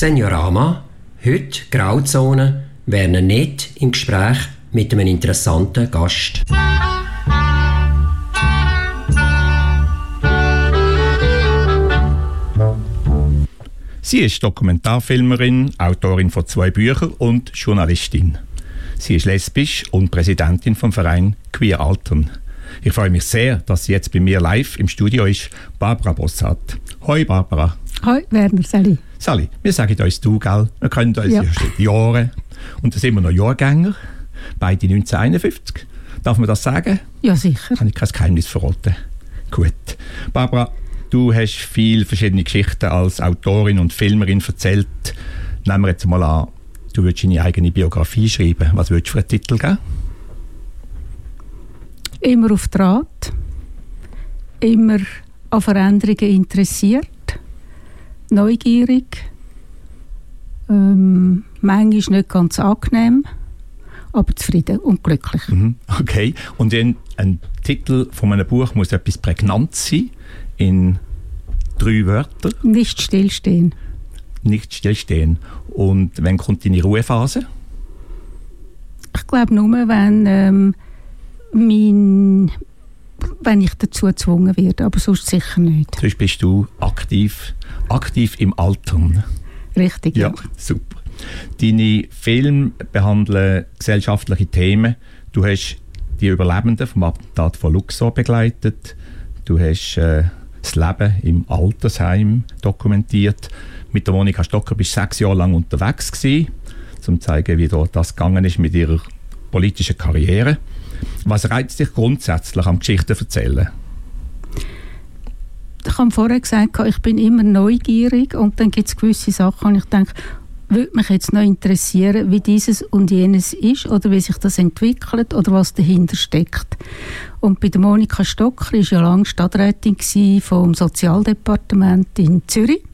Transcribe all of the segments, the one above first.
Seniorama, heute Grauzone, wären nicht im Gespräch mit einem interessanten Gast. Sie ist Dokumentarfilmerin, Autorin von zwei Büchern und Journalistin. Sie ist lesbisch und Präsidentin vom Verein Queer Altern. Ich freue mich sehr, dass sie jetzt bei mir live im Studio ist, Barbara Bossart. Hoi Barbara. Hoi Werner, Sally. Sally, wir sagen uns du, gell? Wir kennen uns ja, Ja. seit Jahren. Und da sind wir noch Jahrgänger. Beide 1951. Darf man das sagen? Ja, sicher. Kann ich kein Geheimnis verraten. Gut. Barbara, du hast viele verschiedene Geschichten als Autorin und Filmerin erzählt. Nehmen wir jetzt mal an, du würdest deine eigene Biografie schreiben. Was würdest du für einen Titel geben? Immer auf Draht. Immer an Veränderungen interessiert. Neugierig. Ähm, manchmal nicht ganz angenehm, aber zufrieden und glücklich. Mhm, Okay. Und ein, ein Titel von einem Buch muss etwas prägnant sein. In drei Wörtern. Nicht stillstehen. Nicht stillstehen. Und wann kommt deine Ruhephase? Ich glaube nur, wenn, ähm, mein, wenn ich dazu gezwungen werde, aber sonst sicher nicht. Sonst bist du aktiv, aktiv im Altern. Richtig, Ja, super. Deine Filme behandeln gesellschaftliche Themen. Du hast die Überlebenden vom Attentat von Luxor begleitet. Du hast äh, das Leben im Altersheim dokumentiert. Mit der Monika Stocker bist du sechs Jahre lang unterwegs gewesen, um zu zeigen, wie dort das gegangen ist mit ihrer politischen Karriere. Was reizt dich grundsätzlich am Geschichten erzählen? Ich habe vorher gesagt, ich bin immer neugierig und dann gibt es gewisse Sachen, und ich denke, würde mich jetzt noch interessieren, wie dieses und jenes ist oder wie sich das entwickelt oder was dahinter steckt. Und bei der Monika Stocker war ja lange Stadträtin vom Sozialdepartement in Zürich.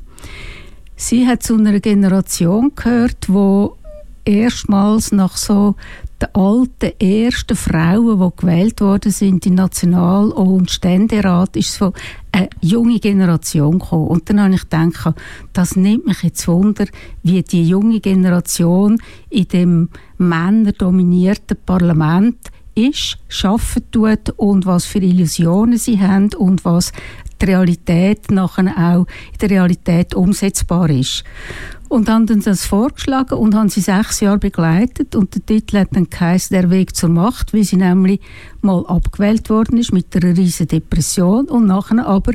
Sie hat zu einer Generation gehört, wo erstmals nach so den alten ersten Frauen, die gewählt worden sind in National- und Ständerat, ist so eine junge Generation gekommen. Und dann habe ich gedacht, das nimmt mich jetzt Wunder, wie die junge Generation in dem männerdominierten Parlament ist, arbeiten tut und was für Illusionen sie haben und was die Realität nachher auch in der Realität umsetzbar ist. Und haben dann das vorgeschlagen und haben sie sechs Jahre begleitet und der Titel hat dann geheißen «Der Weg zur Macht», wie sie nämlich mal abgewählt worden ist mit einer riesen Depression und nachher aber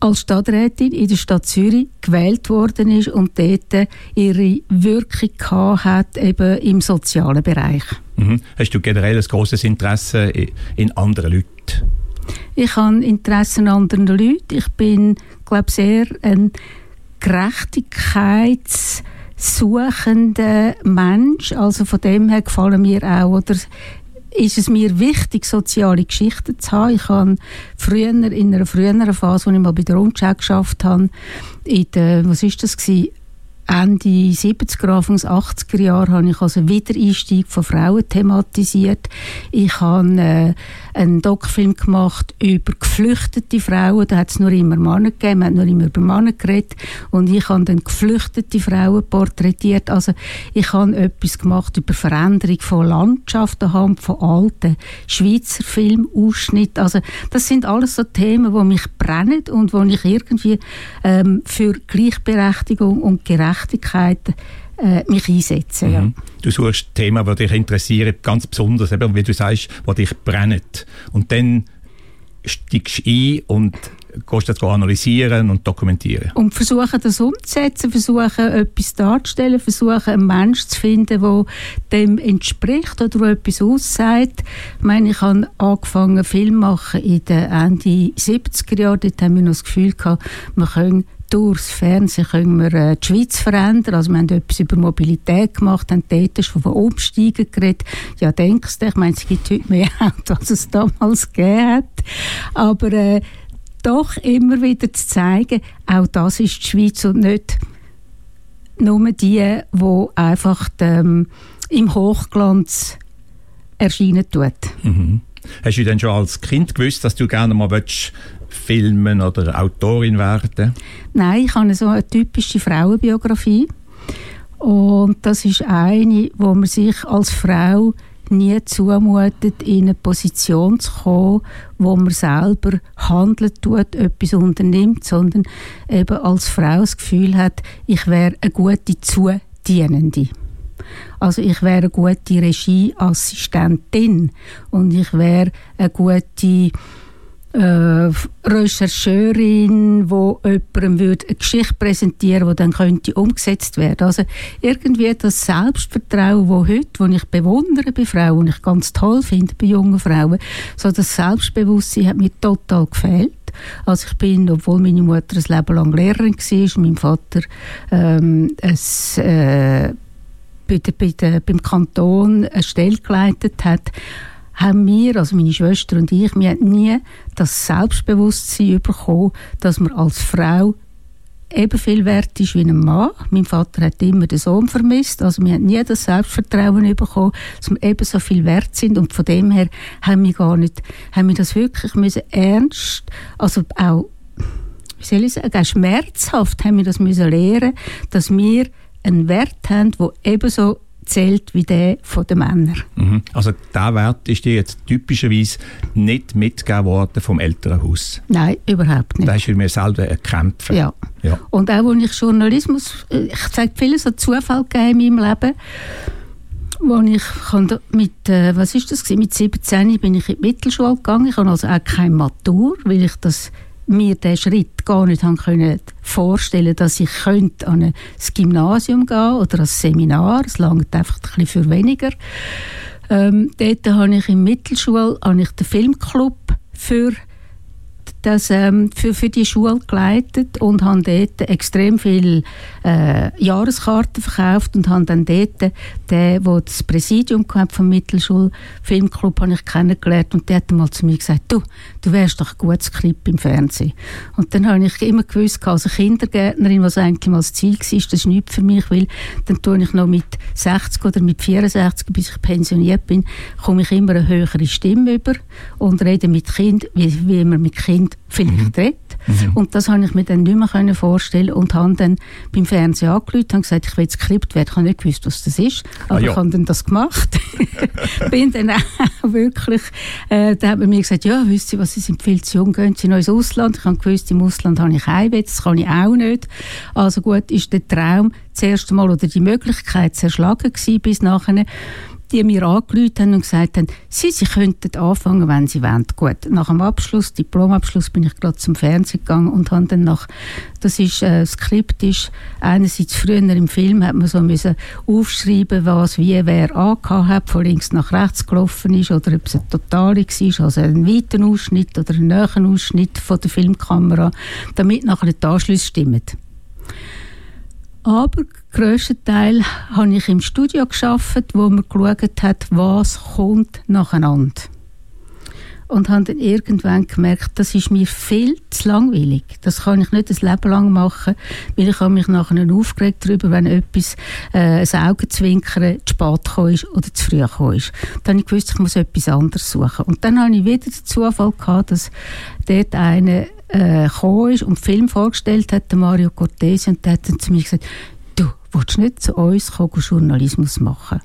als Stadträtin in der Stadt Zürich gewählt worden ist und dort ihre Wirkung hat, eben im sozialen Bereich. Mhm. Hast du generell ein grosses Interesse in anderen Leuten? Ich habe Interessen an anderen Leuten. Ich bin, glaube sehr ein gerechtigkeitssuchender Mensch. Also von dem her gefallen mir auch, oder ist es mir wichtig, soziale Geschichten zu haben. Ich habe früher, in einer früheren Phase, als ich mal bei der Rundschau geschafft habe, in der, was ist das gewesen? Ende 70er, Anfangs 80er Jahre habe ich also Wiedereinstieg von Frauen thematisiert. Ich habe äh, einen Doc-Film gemacht über geflüchtete Frauen. Da hat es nur immer Männer gegeben, man hat nur immer über Männer geredet. Und ich habe dann geflüchtete Frauen porträtiert. Also ich habe etwas gemacht über Veränderung von Landschaft anhand von alten Schweizer Filmausschnitten. Also das sind alles so Themen, die mich brennen und wo ich irgendwie ähm, für Gleichberechtigung und Gerechtigkeit äh, mich einsetze. Ja. Mhm. Du suchst Themen, die dich interessieren, ganz besonders, eben, wie du sagst, die dich brennen. Und dann steigst du ein und gehst das analysieren und dokumentieren. Und versuchen das umzusetzen, versuchen etwas darzustellen, versuchen einen Menschen zu finden, der dem entspricht oder der etwas aussagt. Ich meine, ich habe angefangen Film machen in den Ende 70er Jahren. Dort haben wir noch das Gefühl gehabt, wir können durchs Fernsehen können wir äh, die Schweiz verändern. Also wir haben etwas über Mobilität gemacht, haben dort schon von Umsteigen geredet. Ja, denkst du, ich meine, es gibt heute mehr Autos, als es damals hat. Aber äh, doch immer wieder zu zeigen, auch das ist die Schweiz und nicht nur die, die einfach ähm, im Hochglanz erscheinen tut. Mhm. Hast du denn schon als Kind gewusst, dass du gerne mal willst filmen oder Autorin werden? Nein, ich habe so eine typische Frauenbiografie. Und das ist eine, wo man sich als Frau nie zumutet, in eine Position zu kommen, wo man selber handelt tut, etwas unternimmt, sondern eben als Frau das Gefühl hat, ich wäre eine gute Zudienende. Also ich wäre eine gute Regieassistentin und ich wäre eine gute äh, Rechercheurin, wo jemandem würde eine Geschichte präsentieren, die dann könnte umgesetzt werden. Also irgendwie das Selbstvertrauen, wo heute, wo ich bewundere bei Frauen, und ich ganz toll finde bei jungen Frauen, so das Selbstbewusstsein hat mir total gefehlt. Also ich bin, obwohl meine Mutter ein Leben lang Lehrerin war mein Vater ähm, ein, äh, bei der, bei der, beim Kanton eine Stelle geleitet hat, haben wir, also meine Schwester und ich, wir haben nie das Selbstbewusstsein bekommen, dass man als Frau eben viel wert ist wie ein Mann. Mein Vater hat immer den Sohn vermisst, also wir haben nie das Selbstvertrauen bekommen, dass wir eben so viel wert sind und von dem her haben wir gar nicht, haben wir das wirklich müssen ernst, also auch, wie soll ich sagen, schmerzhaft haben wir das müssen lernen, dass wir einen Wert haben, der ebenso zählt wie der von den Männern. Mhm. Also der Wert ist dir jetzt typischerweise nicht mitgegeben worden vom Elternhaus? Nein, überhaupt nicht. Da hast du mir selber erkämpfen. Ja. ja. Und auch, als ich Journalismus, ich sage vieles so Zufall gegeben in meinem Leben, wo ich mit, äh, was ist das mit 17 bin ich in die Mittelschule gegangen, ich habe also auch keine Matur, weil ich das mir den Schritt gar nicht haben können vorstellen dass ich könnte an ein Gymnasium gehen oder ein Seminar. Es langt einfach ein bisschen für weniger. Ähm, dort habe ich in Mittelschule habe ich den Filmclub für das ähm, für, für die Schule geleitet und habe dort extrem viele äh, Jahreskarten verkauft und habe dann dort den, wo das Präsidium vom Mittelschulfilmclub habe ich kennengelernt und der hat mal zu mir gesagt, du, du wärst doch ein gutes Clip im Fernsehen. Und dann habe ich immer gewusst, als Kindergärtnerin, was eigentlich mal das Ziel war, das ist nichts für mich, weil dann tue ich noch mit 60 oder mit 64, bis ich pensioniert bin, komme ich immer eine höhere Stimme über und rede mit Kind, wie, wie man mit Kind vielleicht mhm. redet. Mhm. Und das habe ich mir dann nicht mehr vorstellen und habe dann beim Fernsehen angerufen und gesagt, ich will Skript werden. Ich habe nicht gewusst, was das ist, aber ah, ja. ich habe dann das gemacht. bin dann auch wirklich, äh, da hat man mir gesagt, ja, wisst ihr was, Sie sind viel zu jung, gehen Sie noch ins Ausland. Ich habe gewusst, im Ausland habe ich Heimweh, das kann ich auch nicht. Also gut, ist der Traum das erste Mal oder die Möglichkeit zerschlagen gewesen bis nachher die mir angerufen haben und gesagt haben, sie, sie könnten anfangen, wenn sie wollen. Gut, nach dem Abschluss, Diplomabschluss, bin ich gerade zum Fernsehen gegangen und habe dann nach, das ist äh, skriptisch, einerseits früher im Film hat man so müssen aufschreiben, was wie wer angehabt hat, von links nach rechts gelaufen ist oder ob es eine Totale war, also ein weiten Ausschnitt oder einen nahen Ausschnitt von der Filmkamera, damit nachher die Anschlüsse stimmen. Aber grössten Teil habe ich im Studio geschafft, wo man geschaut hat, was kommt nacheinander. Und habe dann irgendwann gemerkt, das ist mir viel zu langweilig. Das kann ich nicht ein Leben lang machen, weil ich habe mich nachher aufgeregt darüber, wenn etwas, äh, ein Augenzwinkern zu spät ist oder zu früh gekommen ist. Dann habe ich gewusst, ich muss etwas anderes suchen. Und dann habe ich wieder den Zufall gehabt, dass dort einer äh, ist und Film vorgestellt hat, Mario Cortesi, und der hat dann zu mir gesagt, willst du nicht zu uns kommen, Journalismus machen?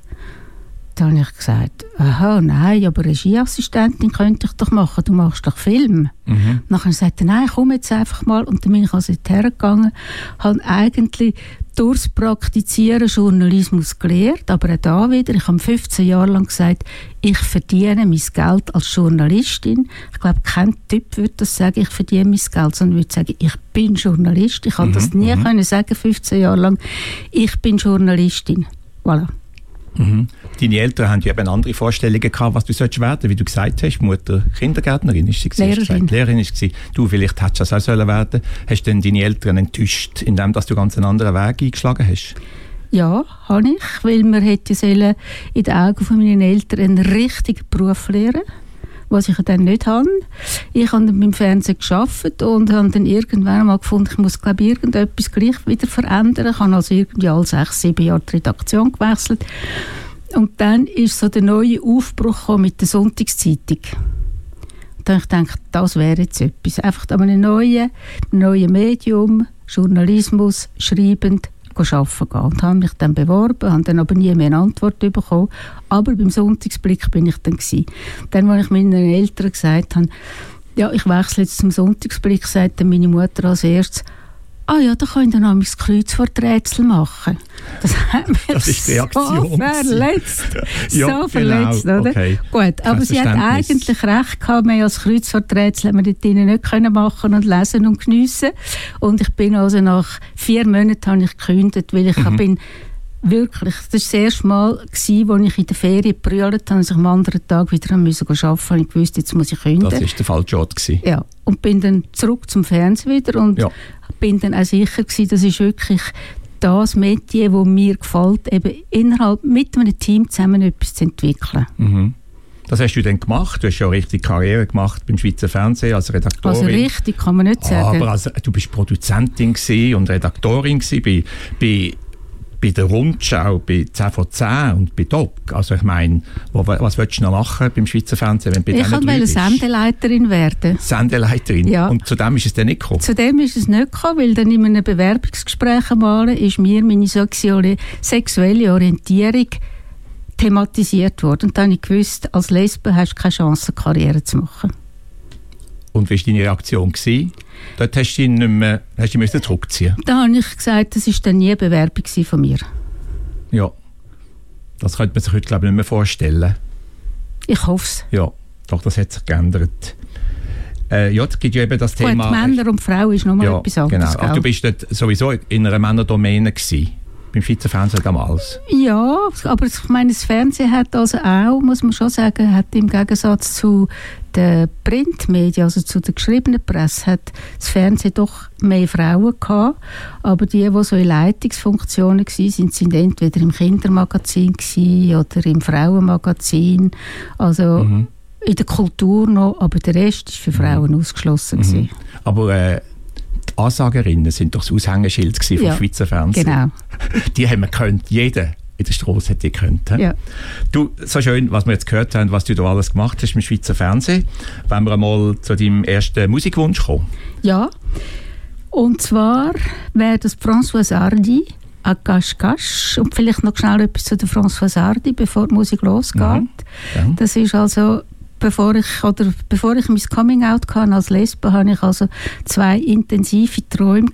Da habe ich gesagt, aha, nein, aber Regieassistentin könnte ich doch machen, du machst doch Film. Mhm. Nachher sagte er, nein, komm jetzt einfach mal. Und dann bin ich also hergegangen, habe eigentlich durchs Praktizieren Journalismus gelernt, aber auch da wieder, ich habe 15 Jahre lang gesagt, ich verdiene mein Geld als Journalistin. Ich glaube, kein Typ würde das sagen, ich verdiene mein Geld, sondern würde sagen, ich bin Journalist. Ich habe mhm. das nie mhm. können sagen, 15 Jahre lang, ich bin Journalistin. Voilà. Mhm. Deine Eltern haben ja eben andere Vorstellungen gehabt, was du sollst werden, wie du gesagt hast. Mutter Kindergärtnerin ist sie Lehrerin. Lehrerin ist sie. Du vielleicht hättest das auch sollen werden. Hast du denn deine Eltern enttäuscht, indem dass du ganz einen anderen Weg eingeschlagen hast? Ja, habe ich, weil man hätte sollen in den Augen von meinen Eltern einen richtigen Beruf lernen was ich dann nicht habe. Ich habe dann beim Fernsehen geschafft und habe dann irgendwann mal gefunden, ich muss glaube irgendetwas gleich wieder verändern. Ich habe also irgendwie alle sechs, sieben Jahre die Redaktion gewechselt. Und dann ist so der neue Aufbruch mit der Sonntagszeitung. Dann habe ich gedacht, das wäre jetzt etwas. Einfach an einem neuen Medium, Journalismus, schreibend, arbeiten gehen. Und habe mich dann beworben, habe dann aber nie mehr eine Antwort bekommen. Aber beim Sonntagsblick bin ich dann gewesen. Dann, als ich meinen Eltern gesagt habe, ja, ich wechsle jetzt zum Sonntagsblick, sagte meine Mutter als erstes, ah ja, da könnt ihr noch das Kreuzworträtsel machen. Das hat mich das ist die so verletzt. ja, so verletzt, genau. oder? Okay. Gut, aber sie hat eigentlich recht gehabt, wir als Kreuzworträtsel haben wir dort drinnen nicht können machen und lesen und geniessen. Und ich bin also nach vier Monaten habe ich gekündigt, weil ich mhm. bin wirklich, das war das erste Mal, als ich in der Ferien gebrüllt habe, als ich am anderen Tag wieder arbeiten musste. Ich wusste, jetzt muss ich kündigen. Das war der falsche Ort. Gewesen. Ja, und bin dann zurück zum Fernsehen wieder und ja. bin dann auch sicher gewesen, das ist wirklich das Metier, das mir gefällt, eben innerhalb mit einem Team zusammen etwas zu entwickeln. Mhm. Das hast du dann gemacht. Du hast ja richtig Karriere gemacht beim Schweizer Fernsehen als Redaktorin. Also richtig, kann man nicht sagen. Aber also, du bist Produzentin und Redaktorin bei, bei bei der Rundschau, bei 10 von 10 und bei Doc. Also ich meine, was willst du noch machen beim Schweizer Fernsehen, wenn bei Ich wollte Sendeleiterin werden. Sendeleiterin? Ja. Und zu dem ist es dann nicht gekommen? Zu dem ist es nicht gekommen, weil dann in einem Bewerbungsgespräch einmal ist mir meine sexuelle Orientierung thematisiert worden. Und dann habe ich gewusst, als Lesbe hast du keine Chance, Karriere zu machen. Und wie war deine Reaktion? Gewesen? Dort hast du ihn nicht mehr, hast du zurückziehen Da habe ich gesagt, das war dann nie eine Bewerbung von mir. Ja, das könnte man sich heute glaube ich, nicht mehr vorstellen. Ich hoffe es. Ja, doch, das hat sich geändert. Äh, ja, es gibt ja eben das Gut, Thema... Männer und Frauen ist nochmal ja, etwas anderes. Genau. Ach, du bist dort sowieso in einer Männerdomäne gewesen beim Schweizer Fernsehen damals? Ja, aber ich meine, das Fernsehen hat also auch, muss man schon sagen, hat im Gegensatz zu den Printmedien, also zu der geschriebenen Presse, hat das Fernsehen doch mehr Frauen gehabt. Aber die, die so in Leitungsfunktionen waren, sind, sind entweder im Kindermagazin oder im Frauenmagazin. Also mhm. in der Kultur noch, aber der Rest war für Frauen mhm. ausgeschlossen. Mhm. Aber äh, die Ansagerinnen sind doch das Aushängeschild vom ja, Schweizer Fernsehen. Genau. Die haben wir könnt, jeder in der Straße hätte könnt. Ja. Du, so schön, was wir jetzt gehört haben, was du da alles gemacht hast im Schweizer Fernsehen. Wollen wir einmal zu deinem ersten Musikwunsch kommen? Ja. Und zwar wäre das François Hardy, Akash Kash. Und vielleicht noch schnell etwas zu der François Hardy, bevor die Musik losgeht. Mhm. Ja. Das ist also bevor ich, oder bevor ich mein Coming-out als Lesbe, hatte ich also zwei intensive Träume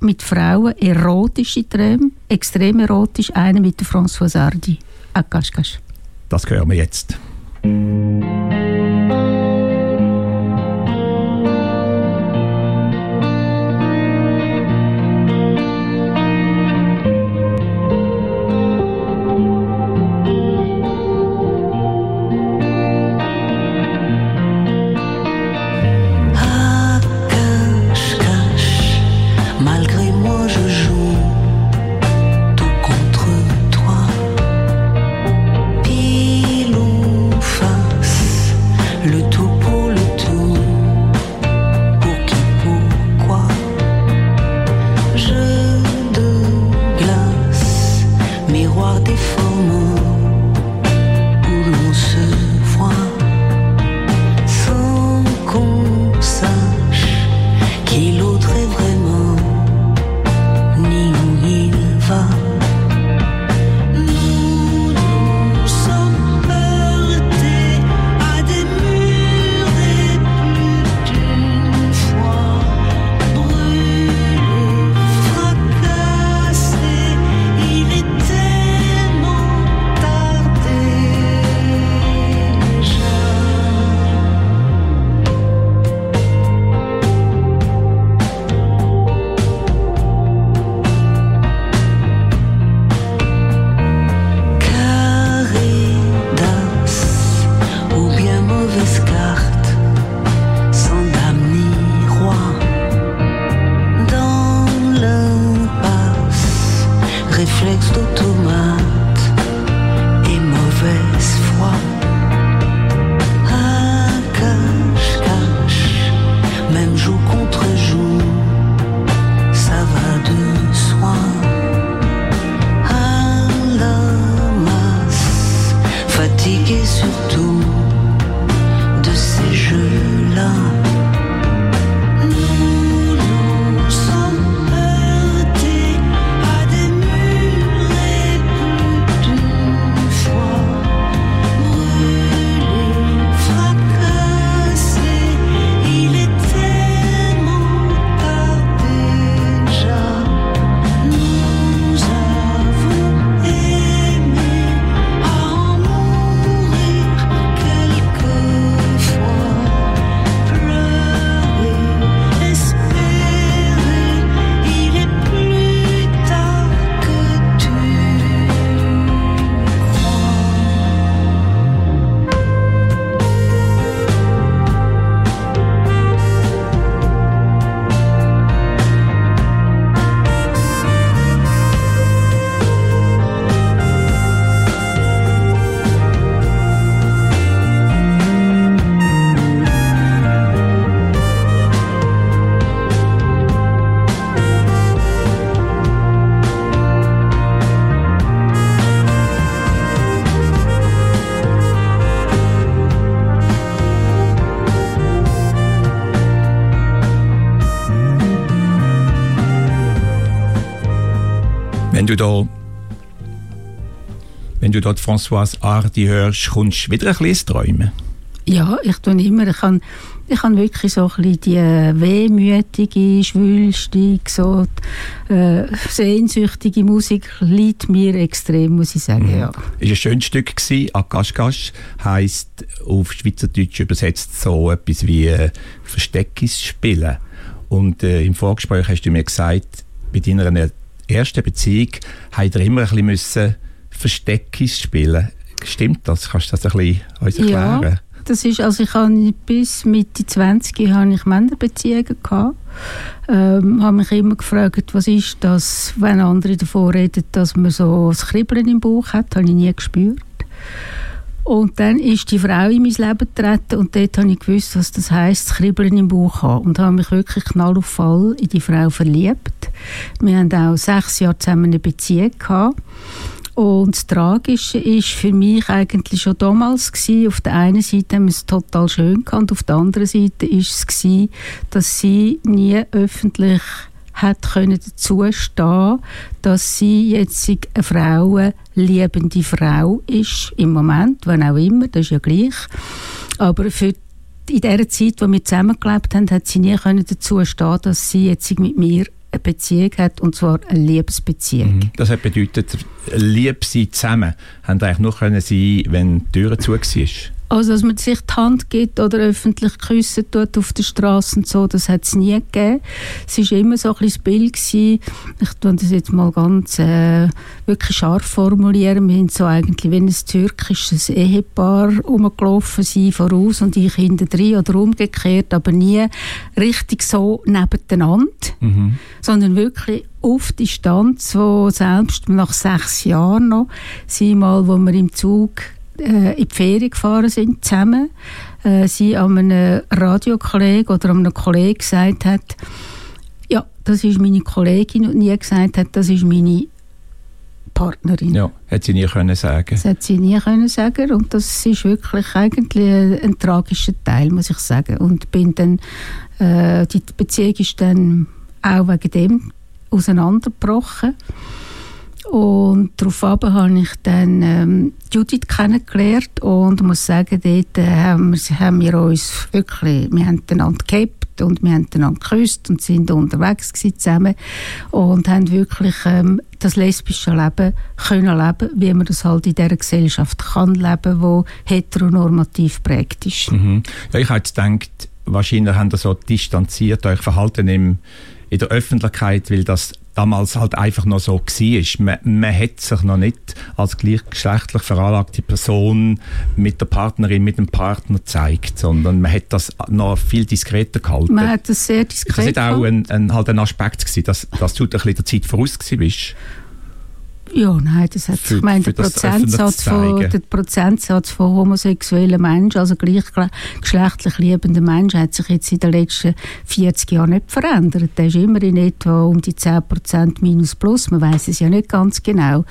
mit Frauen, erotische Träume, extrem erotisch, eine mit der Françoise Hardy. Ah, Das hören wir jetzt. Du da wenn du dort Françoise Hardy hörst, kommst du wieder ein bisschen Träumen? Ja, ich tue immer, ich habe ich habe wirklich so ein bisschen die äh, wehmütige, schwülstige, so äh, sehnsüchtige Musik liegt mir extrem, muss ich sagen, mhm. ja. Ist ein schönes Stück gewesen, Akaschkasch, heisst auf Schweizerdeutsch übersetzt so etwas wie äh, Versteckis spielen. Und äh, im Vorgespräch hast du mir gesagt, bei deiner ersten Beziehung habt ihr immer ein bisschen Versteckis spielen. Stimmt das? Kannst du das ein bisschen uns erklären? Ja. Das ist, also ich habe bis Mitte 20 habe ich Männerbeziehungen gehabt. Ähm, habe mich immer gefragt, was ist das, wenn andere davon reden, dass man so ein Kribbeln im Bauch hat, habe ich nie gespürt. Und dann ist die Frau in mein Leben getreten und dort habe ich gewusst, was das heisst, das Kribbeln im Bauch haben. Und habe mich wirklich knall auf Fall in die Frau verliebt. Wir haben auch sechs Jahre zusammen eine Beziehung gehabt. Und das Tragische ist für mich eigentlich schon damals gewesen, auf der einen Seite haben wir es total schön gehabt, auf der anderen Seite ist es gewesen, dass sie nie öffentlich hat können dazu stehen, dass sie jetzt eine Frau, eine liebende Frau ist, im Moment, wenn auch immer, das ist ja gleich. Aber für in der Zeit, wo wir zusammengelebt haben, hat sie nie können dazu stehen, dass sie jetzt mit mir eine Beziehung hat, und zwar eine Liebesbeziehung. Mhm. Das hat bedeutet, lieb sein zusammen, haben eigentlich nur können sein, wenn die Tür zu war? Also, dass man sich die Hand gibt oder öffentlich küssen tut auf der Straße und so, das hat es nie gegeben. Es war immer so ein bisschen das Bild gewesen. Ich tue das jetzt mal ganz äh, wirklich scharf formulieren. Wir sind so eigentlich wie ein türkisches Ehepaar rumgelaufen, sie voraus und ich hinten drin oder umgekehrt, aber nie richtig so nebeneinander, mhm. sondern wirklich auf Distanz, wo selbst nach sechs Jahren noch, sie mal, wo wir im Zug äh, in die Ferien gefahren sind, zusammen, äh, sie an einem Radiokollegen oder an einem Kollegen gesagt hat, ja, das ist meine Kollegin und nie gesagt hat, das ist meine Partnerin. Ja, hat sie nie können sagen. Das hat sie nie können sagen und das ist wirklich eigentlich ein, ein tragischer Teil, muss ich sagen. Und bin dann, äh, die Beziehung ist dann auch wegen dem auseinandergebrochen. Und daraufhin habe ich dann ähm, Judith kennengelernt und muss sagen, dort äh, haben, wir, haben wir uns wirklich, wir haben einander gehabt und wir haben einander geküsst und sind unterwegs zusammen und haben wirklich ähm, das lesbische Leben können leben, wie man das halt in dieser Gesellschaft kann leben, wo heteronormativ prägt ist. Mhm. Ja, ich habe jetzt gedacht, wahrscheinlich haben das so distanziert euch verhalten im, in der Öffentlichkeit, weil das damals halt einfach noch so war. Man, man hat sich noch nicht als gleichgeschlechtlich veranlagte Person mit der Partnerin, mit dem Partner gezeigt, sondern man hat das noch viel diskreter gehalten. Man hat das sehr diskret Das war auch ein, ein, halt ein Aspekt gewesen, dass, dass du ein bisschen der Zeit voraus warst. Ja, nein, das hat, für, ich meine, der Prozentsatz, von, der Prozentsatz von homosexuellen Menschen, also gleichgeschlechtlich liebenden Menschen, hat sich jetzt in den letzten 40 Jahren nicht verändert. Der ist immer in etwa um die 10% minus plus, man weiß es ja nicht ganz genau.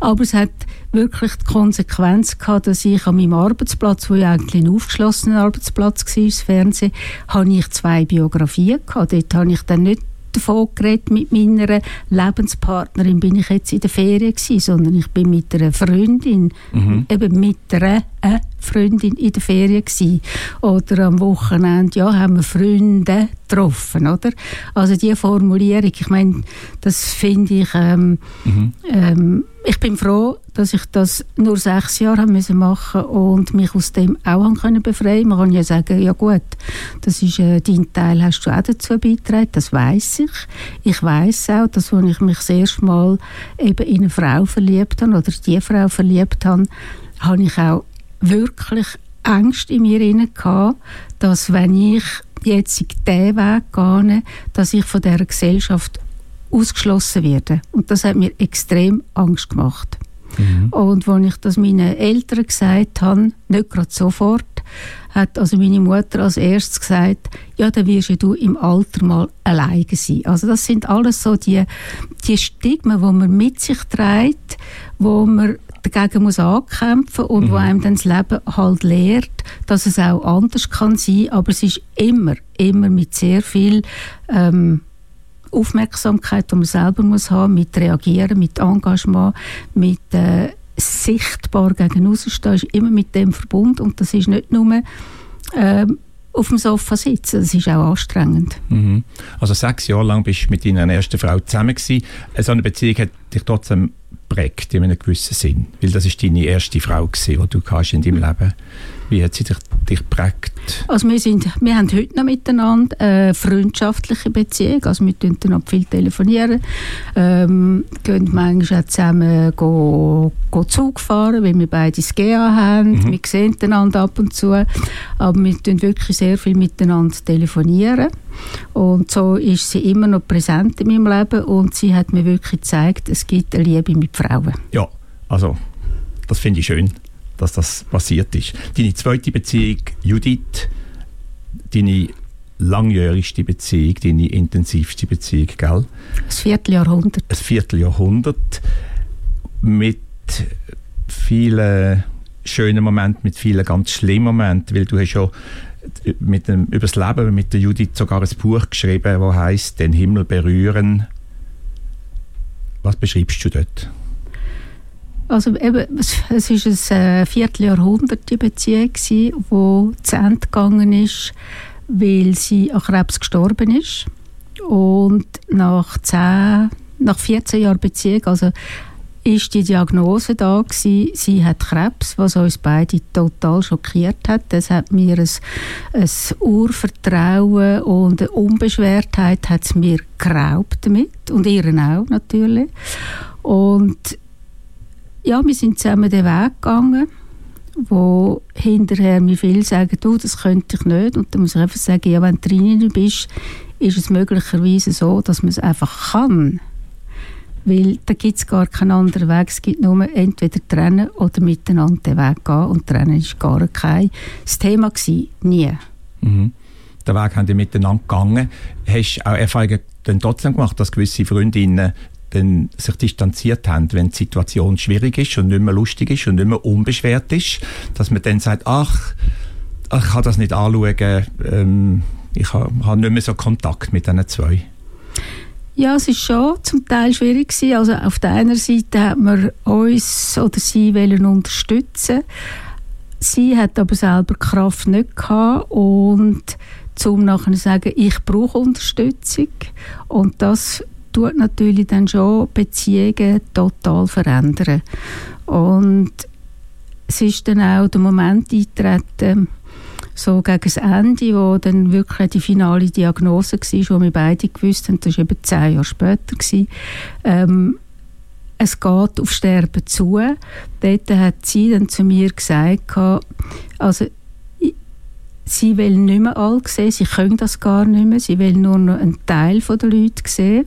Aber es hat wirklich die Konsequenz gehabt, dass ich an meinem Arbeitsplatz, wo ja eigentlich ein aufgeschlossener Arbeitsplatz war, das Fernsehen, habe ich zwei Biografien gehabt. Dort habe ich dann nicht davon geredet mit meiner Lebenspartnerin, bin ich jetzt in der Ferien gewesen, sondern ich bin mit einer Freundin, mhm. eben mit einer äh, Freundin in der Ferien gewesen. Oder am Wochenende, ja, haben wir Freunde getroffen, oder? Also die Formulierung, ich meine, das finde ich, ähm, mhm. ähm, ich bin froh, dass ich das nur sechs Jahre haben müssen machen und mich aus dem auch haben können befreien. Man kann ja sagen, ja gut, das ist äh, dein Teil, hast du auch dazu beigetragen, das weiß ich. Ich weiß auch, dass als ich mich das erste Mal eben in eine Frau verliebt habe oder die Frau verliebt habe, habe ich auch wirklich Angst in mir gehabt, dass wenn ich jetzt diesen Weg gehe, dass ich von dieser Gesellschaft ausgeschlossen werde. Und das hat mir extrem Angst gemacht. Mhm. Und als ich das meinen Eltern gesagt habe, nicht gerade sofort, hat also meine Mutter als erstes gesagt, ja, dann wirst du im Alter mal alleine sein. Also das sind alles so die, die Stigmen, die man mit sich trägt, wo man dagegen muss ankämpfen und mhm. wo einem dann das Leben halt lehrt, dass es auch anders kann sein, aber es ist immer, immer mit sehr viel ähm, Aufmerksamkeit, die man selber muss haben, mit Reagieren, mit Engagement, mit äh, sichtbar gegen rausstehen, ist immer mit dem verbunden und das ist nicht nur äh, auf dem Sofa sitzen, das ist auch anstrengend. Mhm. Also sechs Jahre lang bist du mit deiner ersten Frau zusammen gewesen. So eine Beziehung hat dich trotzdem prägt in einem gewissen Sinn, weil das ist deine erste Frau gewesen, die du in deinem Leben wie hat sie dich, dich geprägt? Also wir, sind, wir haben heute noch miteinander eine freundschaftliche Beziehung. Also wir telefonieren viel telefonieren. Ähm, gehen manchmal auch zusammen go, go Zug fahren, weil wir beide das GA haben. Mhm. Wir sehen einander ab und zu. Aber wir tun wirklich sehr viel miteinander telefonieren. Und so ist sie immer noch präsent in meinem Leben und sie hat mir wirklich gezeigt, es gibt eine Liebe mit Frauen. Ja, also das finde ich schön dass das passiert ist. Deine zweite Beziehung, Judith, deine langjährigste Beziehung, deine intensivste Beziehung, gell? Ein Vierteljahrhundert. Ein Vierteljahrhundert mit vielen schönen Momenten, mit vielen ganz schlimmen Momenten, weil du hast ja mit dem, über das Leben mit der Judith sogar ein Buch geschrieben, das heißt «Den Himmel berühren». Was beschreibst du dort? Also eben, es, ist ein äh, Vierteljahrhundert die Beziehung die zu Ende gegangen ist, weil sie an Krebs gestorben ist. Und nach, 10, nach 14 Jahren Beziehung, also ist die Diagnose da gewesen, sie hat Krebs, was uns beide total schockiert hat. Das hat mir ein, ein Urvertrauen und eine Unbeschwertheit hat es mir geraubt damit und ihren auch natürlich. Und ja, wir sind zusammen den Weg gegangen, wo hinterher mir viele sagen, du, das könnte ich nicht. Und dann muss ich einfach sagen, ja, wenn du drin bist, ist es möglicherweise so, dass man es einfach kann. Weil da gibt es gar keinen anderen Weg. Es gibt nur entweder trennen oder miteinander den Weg gehen. Und trennen ist gar kein das Thema gewesen. Nie. Mhm. Den Weg haben die miteinander gegangen. Hast du auch Erfahrungen dann trotzdem gemacht, dass gewisse Freundinnen dann sich distanziert haben, wenn die Situation schwierig ist und nicht mehr lustig ist und nicht mehr unbeschwert ist, dass man dann sagt, ach, ich kann das nicht anschauen, ähm, ich habe hab nicht mehr so Kontakt mit diesen zwei. Ja, es ist schon zum Teil schwierig gewesen. Also auf der einen Seite hat man uns oder sie wollen unterstützen. Sie hat aber selber Kraft nicht gehabt und zum nachher sagen, ich brauche Unterstützung und das tut natürlich dann schon Beziehungen total verändern. Und es ist dann auch der Moment eingetreten, so gegen das Ende, wo dann wirklich die finale Diagnose war, wo wir beide gewusst haben, das war eben zehn Jahre später, gewesen, ähm, es geht auf Sterben zu. Dort hat sie dann zu mir gesagt, also sie will nicht mehr alle sehen, sie können das gar nicht mehr, sie will nur noch einen Teil der Leute sehen.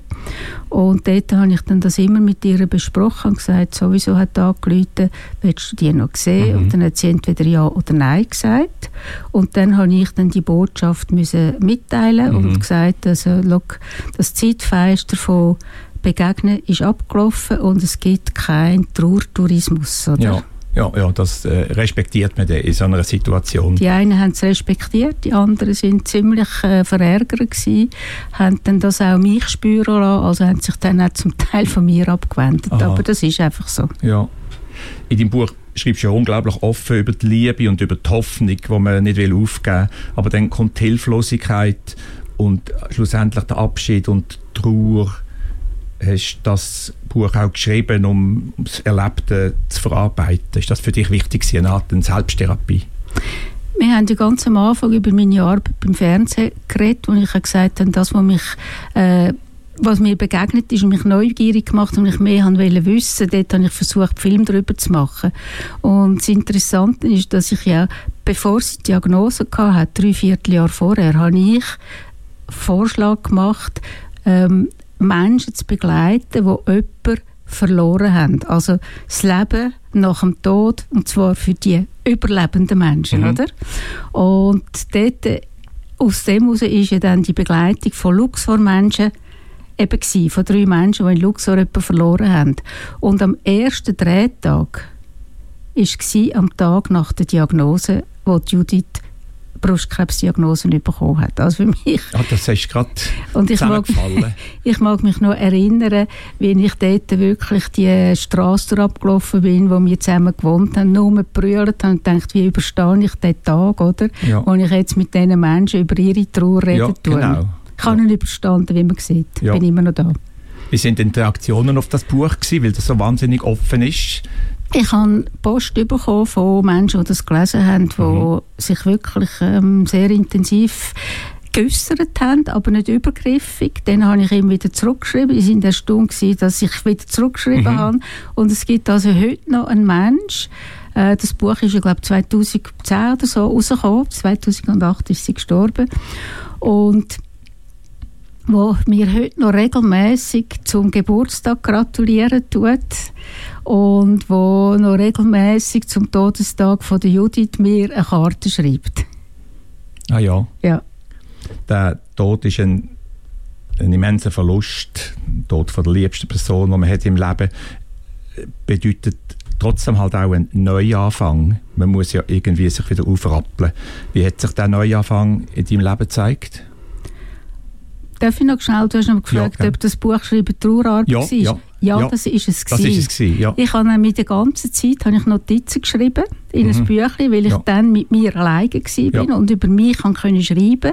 Und dort habe ich dann das immer mit ihr besprochen und gesagt, sowieso hat da angerufen, willst du die noch sehen? Mhm. Und dann hat sie entweder Ja oder Nein gesagt. Und dann habe ich dann die Botschaft müssen mitteilen mhm. und gesagt, also, look, das Zeitfenster von Begegnen ist abgelaufen und es gibt keinen Trauertourismus. Oder? Ja. Ja, ja das äh, respektiert man in so einer Situation. Die einen haben es respektiert, die anderen sind ziemlich äh, verärgert gewesen, haben dann das auch mich spüren lassen, also haben sich dann auch zum Teil von mir abgewendet. Aha. Aber das ist einfach so. Ja. In deinem Buch schreibst du ja unglaublich offen über die Liebe und über die Hoffnung, die man nicht will aufgeben will. Aber dann kommt die Hilflosigkeit und schlussendlich der Abschied und die Trauer hast das Buch auch geschrieben, um das Erlebte zu verarbeiten. Ist das für dich wichtig, eine Art Selbsttherapie? Wir haben ganz am Anfang über meine Arbeit beim Fernsehen geredet, wo ich gesagt habe, das, was mich äh, was mir begegnet ist und mich neugierig gemacht und ich mehr wollte wissen, dort habe ich versucht, Film darüber zu machen. Und das Interessante ist, dass ich ja, bevor sie die Diagnose hatte, drei Vierteljahre vorher, habe ich Vorschlag gemacht, ähm, Menschen zu begleiten, die jemanden verloren haben. Also das Leben nach dem Tod, und zwar für die überlebenden Menschen, mhm. oder? Und dort, aus dem heraus ist ja dann die Begleitung von Luxor-Menschen eben gewesen, von drei Menschen, die in Luxor jemanden verloren haben. Und am ersten Drehtag war am Tag nach der Diagnose, wo Judith Brustkrebsdiagnose bekommen hat. Also für mich. Ah, das ist gerade Und ich mag, ich mag mich noch erinnern, wie ich dort wirklich die Straße abgelaufen bin, wo wir zusammen gewohnt haben, nur gebrüllt haben und gedacht, wie überstehe ich den Tag, oder? Ja. Wo ich jetzt mit diesen Menschen über ihre Trauer reden ja, tue. Genau. Ich habe ja. ihn überstanden, wie man sieht. Ich ja. bin immer noch da. Wie sind die Interaktionen auf das Buch gewesen, weil das so wahnsinnig offen ist? Ich habe Post bekommen von Menschen, die das gelesen haben, die mhm. sich wirklich ähm, sehr intensiv geäussert haben, aber nicht übergriffig. Dann habe ich ihm wieder zurückgeschrieben. Ich war erstaunt, dass ich wieder zurückgeschrieben mhm. habe. Und es gibt also heute noch einen Mensch, äh, das Buch ist, ich glaube, 2010 oder so rausgekommen. 2008 ist sie gestorben. Und wo mir heute noch regelmäßig zum Geburtstag gratulieren tut und wo noch regelmäßig zum Todestag von der Judith mir eine Karte schreibt. Ah ja. Ja. Der Tod ist ein, ein immenser Verlust. Der Tod von der liebsten Person, die man hat im Leben, bedeutet trotzdem halt auch ein Neuanfang. Man muss ja irgendwie sich wieder aufrappeln. Wie hat sich der Neuanfang in deinem Leben gezeigt? Darf ich noch schnell, du hast noch gefragt, ja, ob das Buch schreiben Trauerarbeit ja, war. Ja. Ja, ja, das ist es. Das ist es gewesen, ja. Ich habe mit der ganzen Zeit habe ich Notizen geschrieben in mhm. ein Büchlein, weil ich ja. dann mit mir alleine war ja. und über mich können schreiben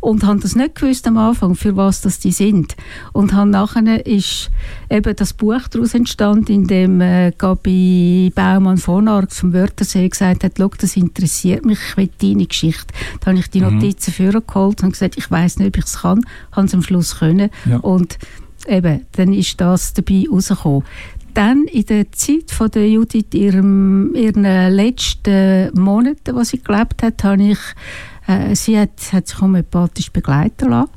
und habe das nicht gewusst am Anfang, für was das die sind. Und habe nachher ist eben das Buch daraus entstanden, in dem äh, Gabi Baumann von Arx vom Wörthersee gesagt hat, das interessiert mich, ich will deine Geschichte. Da habe ich die mhm. Notizen mhm. vorgeholt und gesagt, ich weiß nicht, ob ich es kann, habe es am Schluss können. Und eben, dann ist das dabei rausgekommen. Dann in der Zeit von der Judith, ihrem, ihren letzten Monaten, wo sie gelebt hat, habe ich äh, sie hat, hat sich homöopathisch begleiten lassen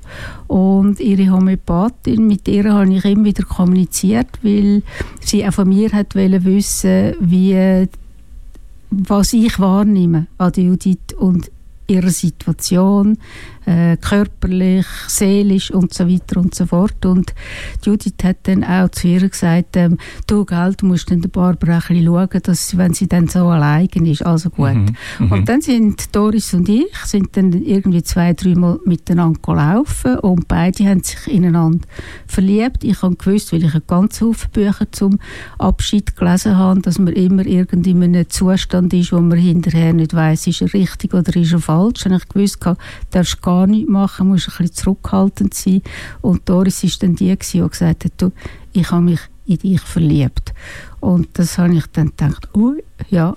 und ihre Homöopathin, mit ihr habe ich immer wieder kommuniziert, weil sie auch von mir hat wissen wie was ich wahrnehme an Judith und ihrer Situation, äh, körperlich, seelisch und so weiter und so fort. Und Judith hat dann auch zu ihr gesagt, ähm, du, gell, du musst dann der Barbara ein bisschen schauen, dass, wenn sie dann so allein ist, also gut. Mhm, mhm. und dann sind Doris und ich sind dann irgendwie zwei, dreimal miteinander gelaufen und beide haben sich ineinander verliebt. Ich habe gewusst, weil ich einen ganzen Haufen Bücher zum Abschied gelesen habe, dass man immer irgendwie in einem Zustand ist, wo man hinterher nicht weiß, ist er richtig oder ist er falsch. Und ich gewusst, darfst gar nichts machen, musst ein bisschen zurückhaltend sein. Und Doris war dann die, die gesagt hat, du, ich habe mich in dich verliebt. Und das habe ich dann gedacht, ui, ja.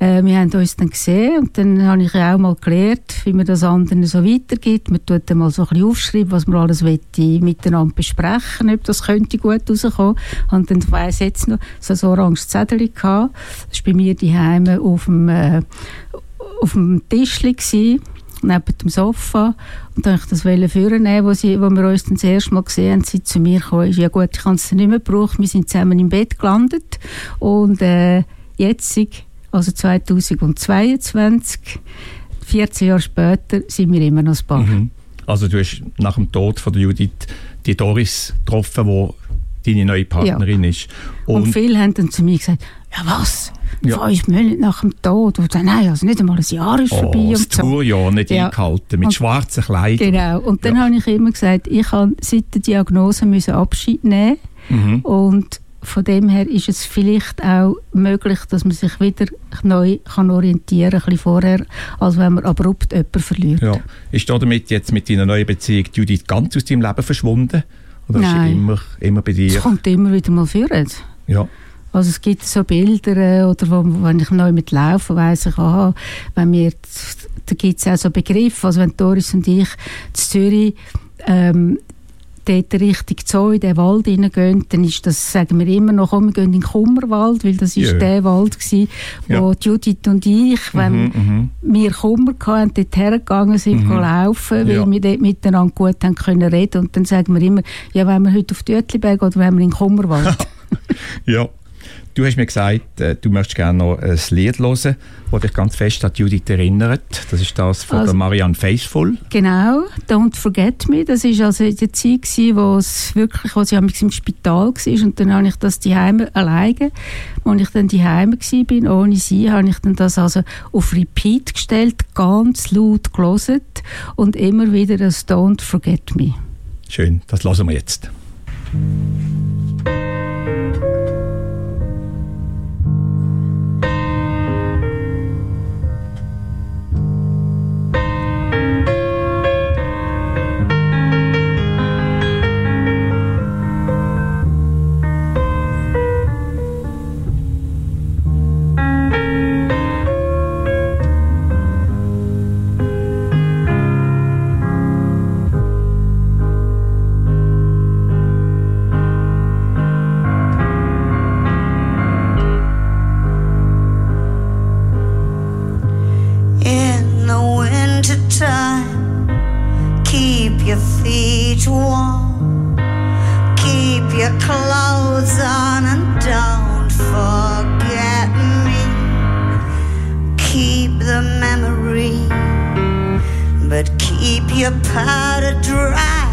Äh, wir haben uns dann gesehen und dann habe ich auch mal gelernt, wie man das anderen so weitergibt. Man tut dann mal so ein bisschen aufschreiben, was man alles miteinander besprechen ob das könnte gut rauskommen. Und dann weiss jetzt noch, so ein oranges Zettel gehabt. Das war bei mir daheim auf dem, äh, auf dem Tischli neben dem Sofa und dann ich das vornehmen, wo, sie, wo wir uns dann das erste Mal gesehen haben, sie zu mir gekommen ja gut, ich kann es nicht mehr brauchen, wir sind zusammen im Bett gelandet und äh, jetzt, also 2022, 14 Jahre später, sind wir immer noch ein Paar. Mhm. Also du hast nach dem Tod von der Judith die Doris getroffen, die deine neue Partnerin ja. ist. Und, und viele haben dann zu mir gesagt, ja was, ja. fünf Monate nach dem Tod. Und dann, nein, also nicht einmal ein Jahr ist oh, vorbei. Das so. Tourjahr nicht ja. eingehalten, mit und, schwarzen Kleidern. Genau, und dann ja. habe ich immer gesagt, ich kann seit der Diagnose müssen Abschied nehmen mhm. und von dem her ist es vielleicht auch möglich, dass man sich wieder neu kann orientieren kann, ein bisschen vorher, als wenn man abrupt jemanden verliert. Ja. Ist damit jetzt mit deiner neuen Beziehung Judith ganz aus deinem Leben verschwunden? Oder Nein. ist sie immer, immer bei dir? Es kommt immer wieder mal vor. Ja. Also es gibt so Bilder, äh, oder wo, wenn ich neu mit laufe, weiss ich, aha, wenn wir, da gibt es auch so Begriffe, also wenn Doris und ich zu Zürich ähm, dort Richtung Zoo in den Wald hineingehen, dann ist das, sagen wir immer noch, komm, wir gehen in den Kummerwald, weil das ist yeah. der Wald gewesen, wo ja. Judith und ich, wenn mhm, mhm. wir Kummer hatten, dort hergegangen sind, mhm. laufen, weil ja. wir dort miteinander gut haben können reden und dann sagen wir immer, ja, wenn wir heute auf Dötliberg oder wenn wir in den Kummerwald. ja. Du hast mir gesagt, äh, du möchtest gerne noch ein Lied hören, das dich ganz fest an Judith erinnert. Das ist das von also, der Marianne Faithful. Genau, «Don't Forget Me». Das war also in der Zeit, wo es wirklich, wo sie im Spital war und dann habe ich das die alleine, als ich dann die war, ohne sie, habe ich dann das also auf Repeat gestellt, ganz laut gelesen und immer wieder das «Don't Forget Me». Schön, das hören wir jetzt. keep your powder dry.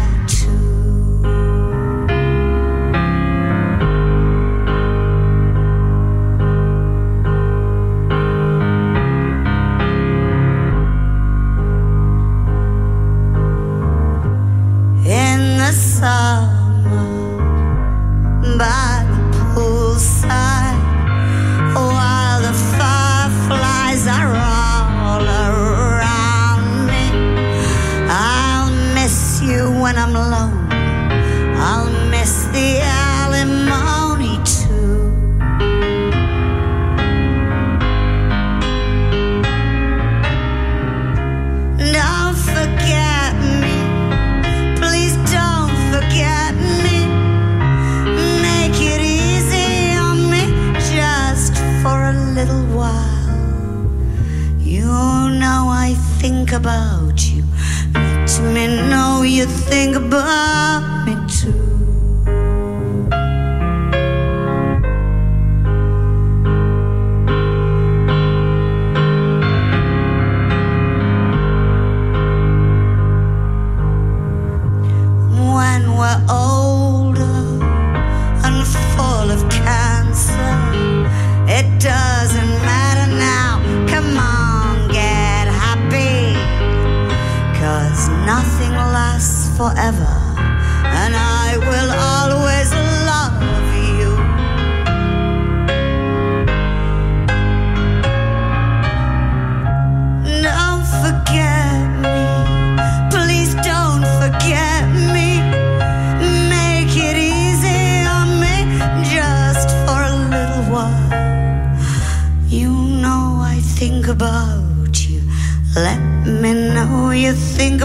Applaus.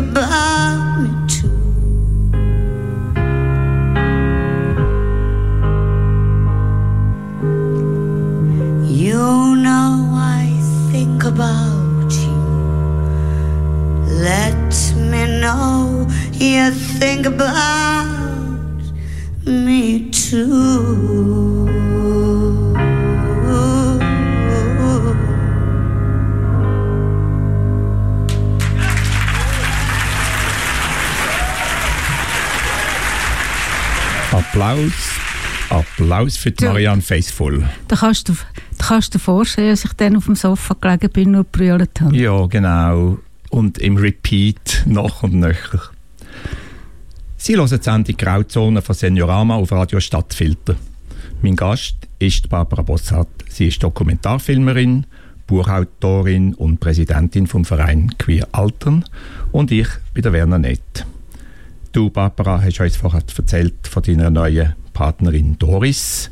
Applaus für die Marianne Faithful. Da kannst du, da kannst du dir vorstellen, dass ich dann auf dem Sofa gelegen bin und brüllt habe. Ja, genau. Und im Repeat noch und nöcher. Sie hören die Sendung Grauzone von Seniorama auf Radio Stadtfilter. Mein Gast ist Barbara Bossart. Sie ist Dokumentarfilmerin, Buchautorin und Präsidentin vom Verein Queer Altern. Und ich bin der Werner Nett. Du, Barbara, hast uns vorher erzählt von deiner neuen Partnerin Doris.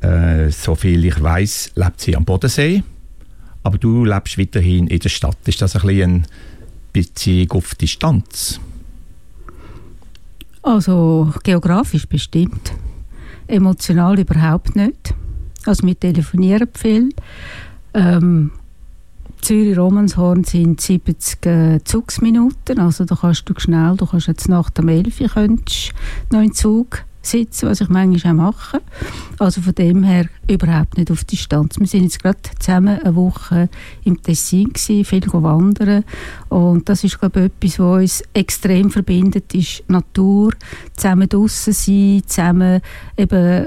Äh, so viel ich weiß, lebt sie am Bodensee. Aber du lebst weiterhin in der Stadt. Ist das ein bisschen Beziehung auf Distanz? Also geografisch bestimmt. Emotional überhaupt nicht. Also wir telefonieren viel. Ähm, Zürich-Romanshorn sind 70 äh, Zugsminuten, also da kannst du schnell, du kannst jetzt nach dem 11 Uhr könntest noch in Zug sitzen, was ich manchmal auch mache. Also von dem her überhaupt nicht auf Distanz. Wir sind jetzt gerade zusammen eine Woche im Tessin gewesen, viel wandern und das ist glaube ich etwas, was uns extrem verbindet, ist Natur, zusammen draußen sein, zusammen eben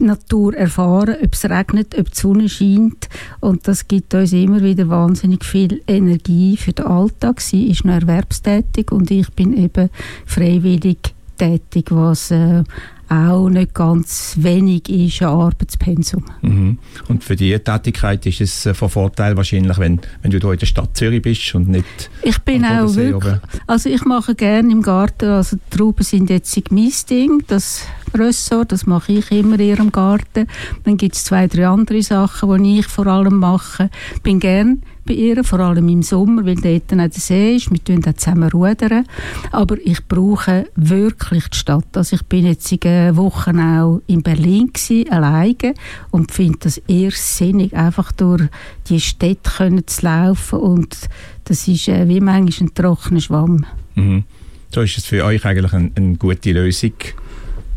Natur erfahren, ob es regnet, ob die Sonne scheint. Und das gibt uns immer wieder wahnsinnig viel Energie für den Alltag. Sie ist noch erwerbstätig und ich bin eben freiwillig tätig, was äh, auch nicht ganz wenig ist an Arbeitspensum. Mhm. Und für diese Tätigkeit ist es äh, von Vorteil wahrscheinlich, wenn, wenn du hier in der Stadt Zürich bist und nicht Ich bin auch wirklich, also ich mache gerne im Garten, also die Trauben sind jetzt mein Ding, das Ressort, das mache ich immer in ihrem Garten. Dann gibt es zwei, drei andere Sachen, die ich vor allem mache. Bin gerne bei ihr, vor allem im Sommer, weil dort auch der See ist. Wir tun zusammen rudern. Aber ich brauche wirklich die Stadt. Also ich bin jetzt in Wochen auch in Berlin gewesen, alleine und finde das eher sinnig, einfach durch die Städte können zu laufen und das ist äh, wie manchmal ein trockener Schwamm. Mhm. So ist es für euch eigentlich eine, eine gute Lösung,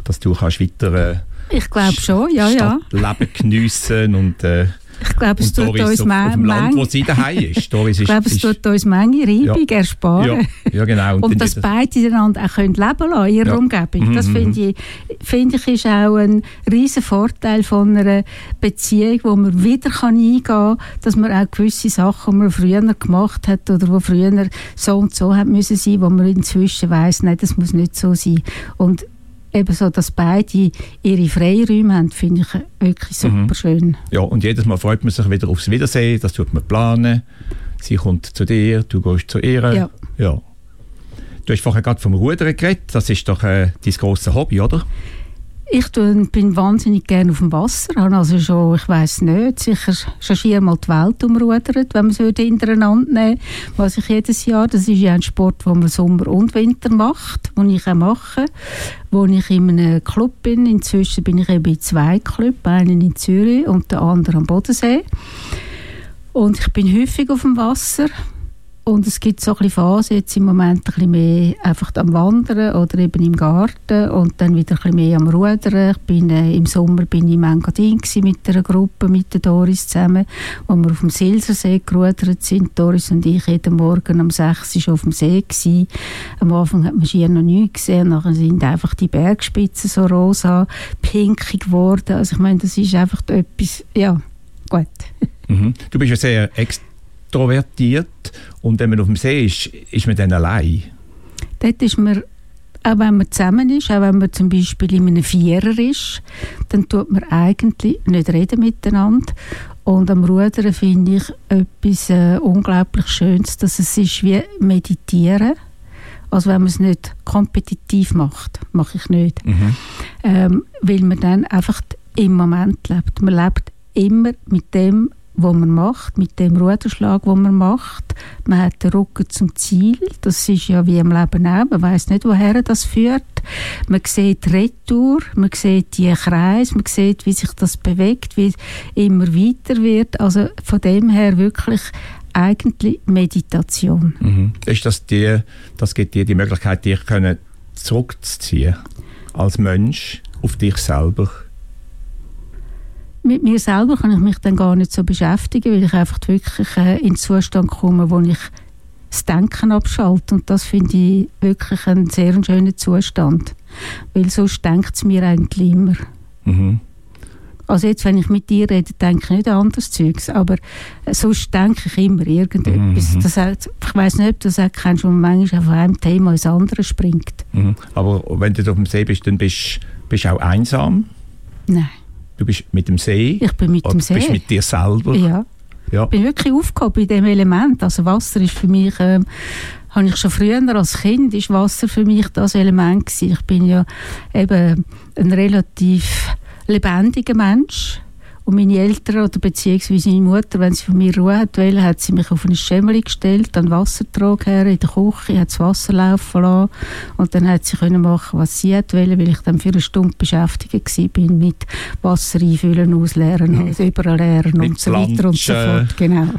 dass du kannst weiter äh, ich glaube schon, ja, ja. Leben geniessen und äh, ich glaube, es tut uns auf, auf dem Land, wo sie daheim ist. Doris ich glaube, es tut uns Menge Reibung ja. ersparen. Ja, ja genau. Und, und dass beide einander auch können leben lassen in ihrer ja. Umgebung. Das mhm, finde mhm. ich, find ich ist auch ein riesen Vorteil von einer Beziehung, wo man wieder kann eingehen kann, dass man auch gewisse Sachen, die man früher gemacht hat oder wo früher so und so hat müssen sein, wo man inzwischen weiß, nein, das muss nicht so sein. Und eben so, dass beide ihre Freiräume haben, finde ich wirklich super mhm. schön. Ja, und jedes Mal freut man sich wieder aufs Wiedersehen, das tut man planen. Sie kommt zu dir, du gehst zu ihr. Ja. ja. Du hast vorher gerade vom Rudern geredet, das ist doch äh, dein grosses Hobby, oder? Ich bin wahnsinnig gerne auf dem Wasser. Also schon, ich weiß nicht, sicher schon viermal die Welt umrudert, wenn man es hintereinander nehmen Was ich jedes Jahr, das ist ja ein Sport, den man Sommer und Winter macht, den ich auch mache, wo ich in einem Club bin. Inzwischen bin ich eben in zwei Clubs, einen in Zürich und der andere am Bodensee. Und ich bin häufig auf dem Wasser. Und es gibt so ein Phasen, jetzt im Moment ein mehr einfach am Wandern oder eben im Garten und dann wieder ein mehr am Rudern. Ich bin, äh, Im Sommer bin ich in Engadin mit einer Gruppe, mit der Doris zusammen, wo wir auf dem Silsersee gerudert sind. Doris und ich jeden Morgen um 6 Uhr schon auf dem See gewesen. Am Anfang hat man schier noch nichts gesehen, nachher sind einfach die Bergspitzen so rosa, pinkig geworden. Also ich meine, das ist einfach etwas, ja, gut. Mhm. Du bist ja sehr extrovertiert und wenn man auf dem See ist, ist man dann allein? Dort ist man, auch wenn man zusammen ist, auch wenn man zum Beispiel in einem Vierer ist, dann tut man eigentlich nicht reden miteinander. Und am Rudern finde ich etwas äh, unglaublich Schönes, dass es ist wie Meditieren. Also wenn man es nicht kompetitiv macht, mache ich nicht. Mhm. Ähm, weil man dann einfach im Moment lebt. Man lebt immer mit dem, wo man macht, mit dem Ruderschlag, wo man macht. Man hat den Rücken zum Ziel. Das ist ja wie im Leben auch. Man weiß nicht, woher das führt. Man sieht Retour, man sieht die Kreis, man sieht, wie sich das bewegt, wie es immer weiter wird. Also von dem her wirklich eigentlich Meditation. Mhm. Ist das die, das gibt dir die Möglichkeit, dich können zurückzuziehen als Mensch auf dich selber? Mit mir selber kann ich mich dann gar nicht so beschäftigen, weil ich einfach wirklich äh, in den Zustand komme, wo ich das Denken abschalte. Und das finde ich wirklich einen sehr schönen Zustand. Weil sonst denkt es mir eigentlich immer. Mhm. Also jetzt, wenn ich mit dir rede, denke ich nicht an anderes Zeugs, aber äh, sonst denke ich immer irgendetwas. Mhm. Das, ich weiß nicht, ob du das auch kennst, wo man manchmal von einem Thema ins andere springt. Mhm. Aber wenn du auf dem See bist, dann bist du auch einsam? Nein. Du bist mit dem See. Ich bin mit dem See. Du bist mit dir selber. Ja. ja. Ich bin wirklich aufgehoben in diesem Element. Also Wasser ist für mich, äh, habe ich schon früher als Kind, ist Wasser für mich das Element gewesen. Ich bin ja eben ein relativ lebendiger Mensch. Und meine Eltern oder beziehungsweise meine Mutter, wenn sie von mir Ruhe hat wollen, hat sie mich auf eine Schemmel gestellt, dann Wassertrag her in der Küche, hat das Wasser laufen lassen und dann hat sie können machen, was sie hat wollen, weil ich dann für eine Stunde beschäftigt war mit Wasser einfüllen, ausleeren, also überall leeren und so weiter und so fort. Genau.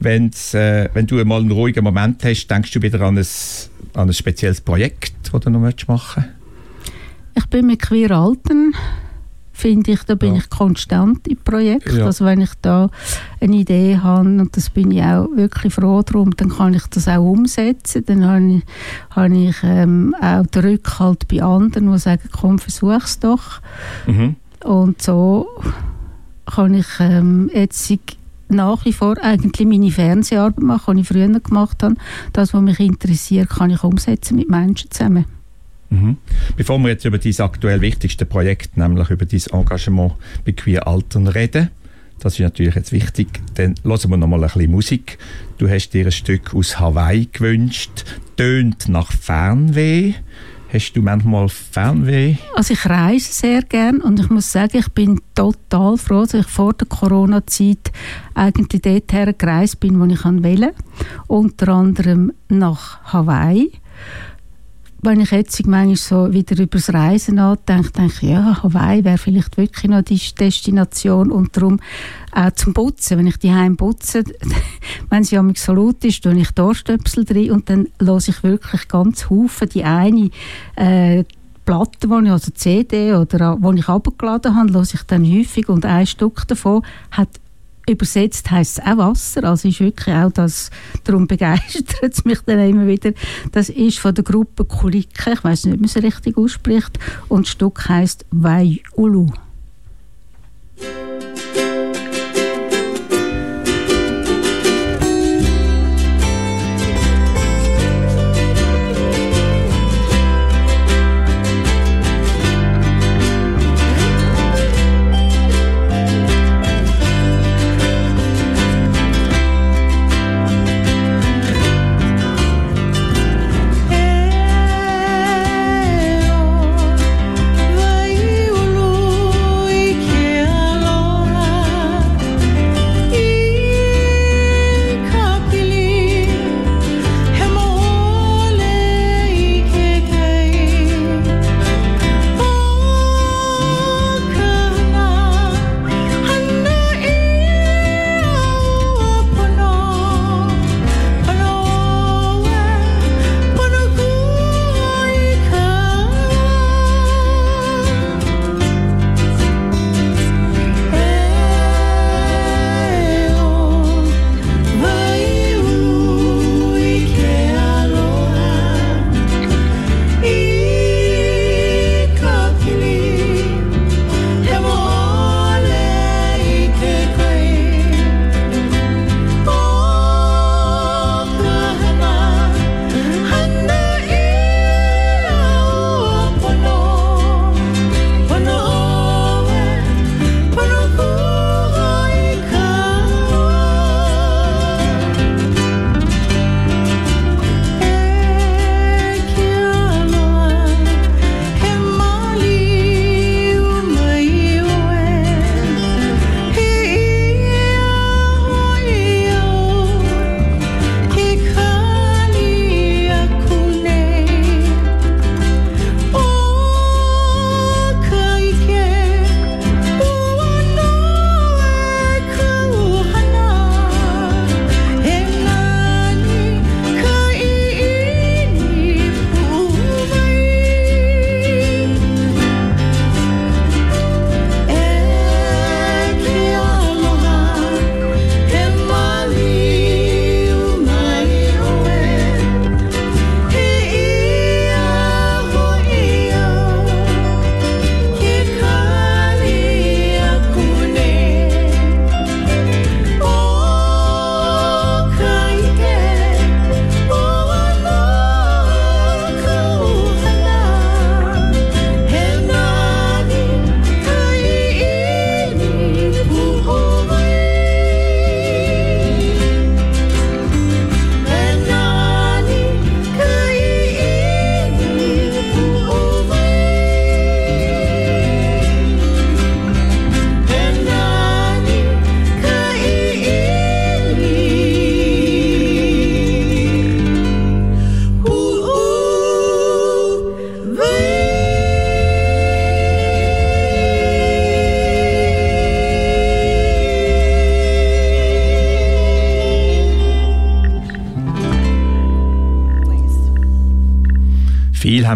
Wenn's, äh, wenn du einmal einen ruhigen Moment hast, denkst du wieder an ein an ein spezielles Projekt, das du noch machen möchtest? Ich bin mit Queer Alten finde ich, da bin ja. ich konstant im Projekt. Ja. Also wenn ich da eine Idee habe, und das bin ich auch wirklich froh darum, dann kann ich das auch umsetzen. Dann habe ich, habe ich ähm, auch den Rückhalt bei anderen, die sagen, komm, versuch's doch. Mhm. Und so kann ich ähm, jetzt nach wie vor eigentlich meine Fernseharbeit machen, die ich früher gemacht habe. Das, was mich interessiert, kann ich umsetzen mit Menschen zusammen. Mhm. Bevor wir jetzt über dein aktuell wichtigste Projekt, nämlich über dein Engagement bei Queer Altern reden, das ist natürlich jetzt wichtig, dann hören wir noch mal ein bisschen Musik. Du hast dir ein Stück aus Hawaii gewünscht, tönt nach Fernweh. Hast du manchmal Fernweh? Also ich reise sehr gern und ich muss sagen, ich bin total froh, dass ich vor der Corona-Zeit eigentlich dorthin gereist bin, wo ich wählen Unter anderem nach Hawaii wenn ich jetzt manchmal so wieder über das Reisen nachdenke, denke ich, ja, Hawaii wäre vielleicht wirklich noch die Destination und darum auch zum Putzen. Wenn ich die Heim putze, wenn es ja so laut ist, tue ich da Stöpsel drin und dann höre ich wirklich ganz Haufen die eine äh, Platte, die ich, also CD oder die ich abgeladen habe, höre ich dann häufig und ein Stück davon hat übersetzt heißt es auch Wasser, also ist wirklich auch das, darum begeistert es mich dann immer wieder. Das ist von der Gruppe Kulike, ich weiß nicht, wie man es richtig ausspricht, und das Stück heißt Waiulu.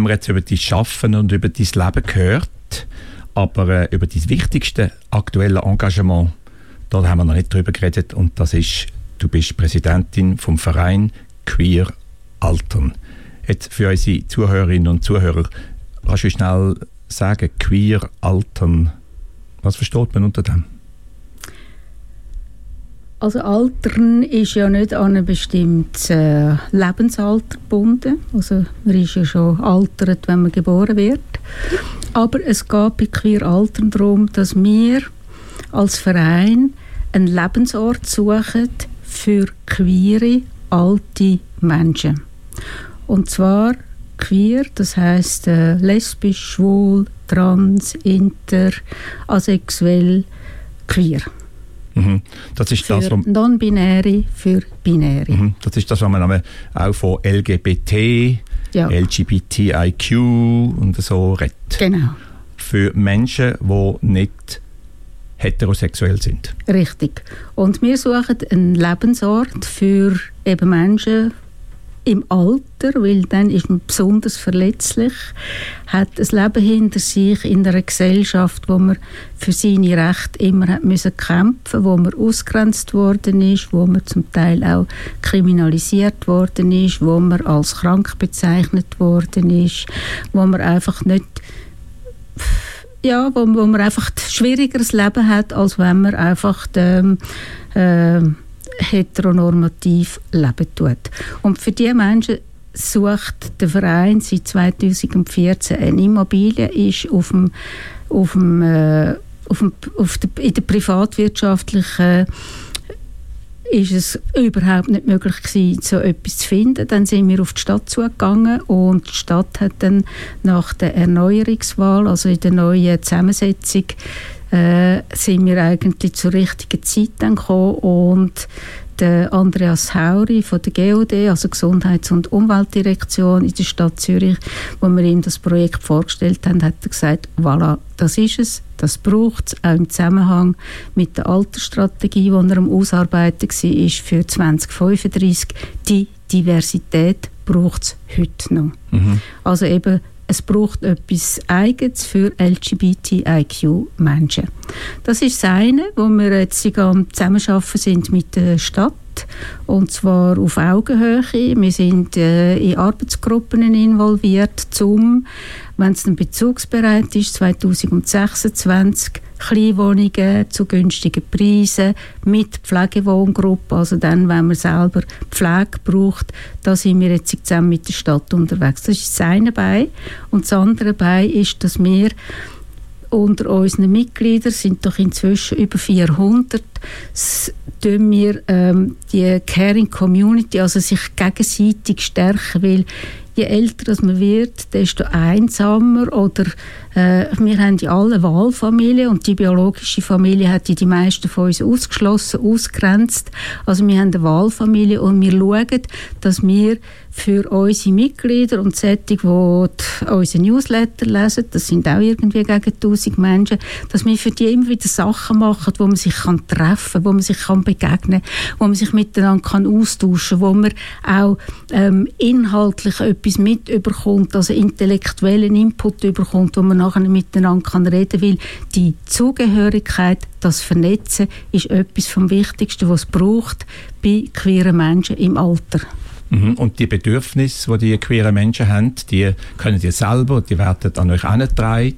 Wir jetzt über dein Schaffen und über dein Leben gehört, aber äh, über dein wichtigste aktuelle Engagement, da haben wir noch nicht drüber geredet und das ist, du bist Präsidentin vom Verein Queer Altern. Jetzt für unsere Zuhörerinnen und Zuhörer, kannst du schnell sagen, Queer Altern, was versteht man unter dem? Also Altern ist ja nicht an ein bestimmtes äh, Lebensalter gebunden. Also man ist ja schon altert, wenn man geboren wird. Aber es geht bei Queer Altern darum, dass wir als Verein einen Lebensort suchen für queere, alte Menschen. Und zwar queer, das heißt äh, lesbisch, schwul, trans, inter, asexuell, queer. Mhm. Das ist für das, was, Non-Binäre, für Binäre. mhm. das ist das, was man auch von LGBT, Ja, LGBTIQ und so redet. genau. Für Menschen, die nicht heterosexuell sind. Richtig. Und wir suchen einen Lebensort für eben Menschen im Alter, weil dann ist man besonders verletzlich, hat ein Leben hinter sich in einer Gesellschaft, wo man für seine Rechte immer hat müssen kämpfen, wo man ausgrenzt worden ist, wo man zum Teil auch kriminalisiert worden ist, wo man als krank bezeichnet worden ist, wo man einfach nicht ja, wo, wo man einfach ein schwierigeres Leben hat, als wenn man einfach ähm, äh, heteronormativ leben tut. Und für diese Menschen sucht der Verein seit 2014 eine Immobilie, ist auf dem, auf dem, äh, auf dem, auf der, in der privatwirtschaftlichen ist es überhaupt nicht möglich gewesen, so etwas zu finden. Dann sind wir auf die Stadt zugegangen und die Stadt hat dann nach der Erneuerungswahl, also in der neuen Zusammensetzung, äh, sind wir eigentlich zur richtigen Zeit dann gekommen und der Andreas Hauri von der GOD, also Gesundheits- und Umweltdirektion in der Stadt Zürich, wo wir ihm das Projekt vorgestellt haben, hat er gesagt, voilà, das ist es, das braucht es, auch im Zusammenhang mit der Altersstrategie, die er am Ausarbeiten war, für 2035. Die Diversität braucht es heute noch. Mhm. Also eben, es braucht etwas Eigenes für LGBTIQ-Menschen. Das ist das eine, wo wir jetzt am Zusammenarbeiten sind mit der Stadt und zwar auf Augenhöhe. Wir sind äh, in Arbeitsgruppen involviert, um, wenn es dann bezugsbereit ist, 2026 Kleinwohnungen zu günstigen Preisen mit Pflegewohngruppe, also dann, wenn man selber Pflege braucht, da sind wir jetzt zusammen mit der Stadt unterwegs. Das ist das eine Bein. Und das andere Bein ist, dass wir unter unseren Mitgliedern sind doch inzwischen über 400 s- tun wir ähm, die Caring Community, also sich gegenseitig stärken, weil je älter man wird, desto einsamer oder wir haben ja alle Wahlfamilie und die biologische Familie hat ja die meisten von uns ausgeschlossen, ausgrenzt. Also wir haben eine Wahlfamilie und wir schauen, dass wir für unsere Mitglieder und solche, die unsere Newsletter lesen, das sind auch irgendwie gegen 1000 Menschen, dass wir für die immer wieder Sachen machen, wo man sich kann treffen wo man sich kann begegnen wo man sich miteinander kann austauschen wo man auch ähm, inhaltlich etwas mit überkommt, also intellektuellen Input überkommt, wo man nachher miteinander kann reden will. Die Zugehörigkeit, das Vernetzen ist etwas vom Wichtigsten, was es braucht bei queeren Menschen im Alter. Mhm. Und die Bedürfnisse, die die queeren Menschen haben, die können die selber, die werden an euch herangetragen.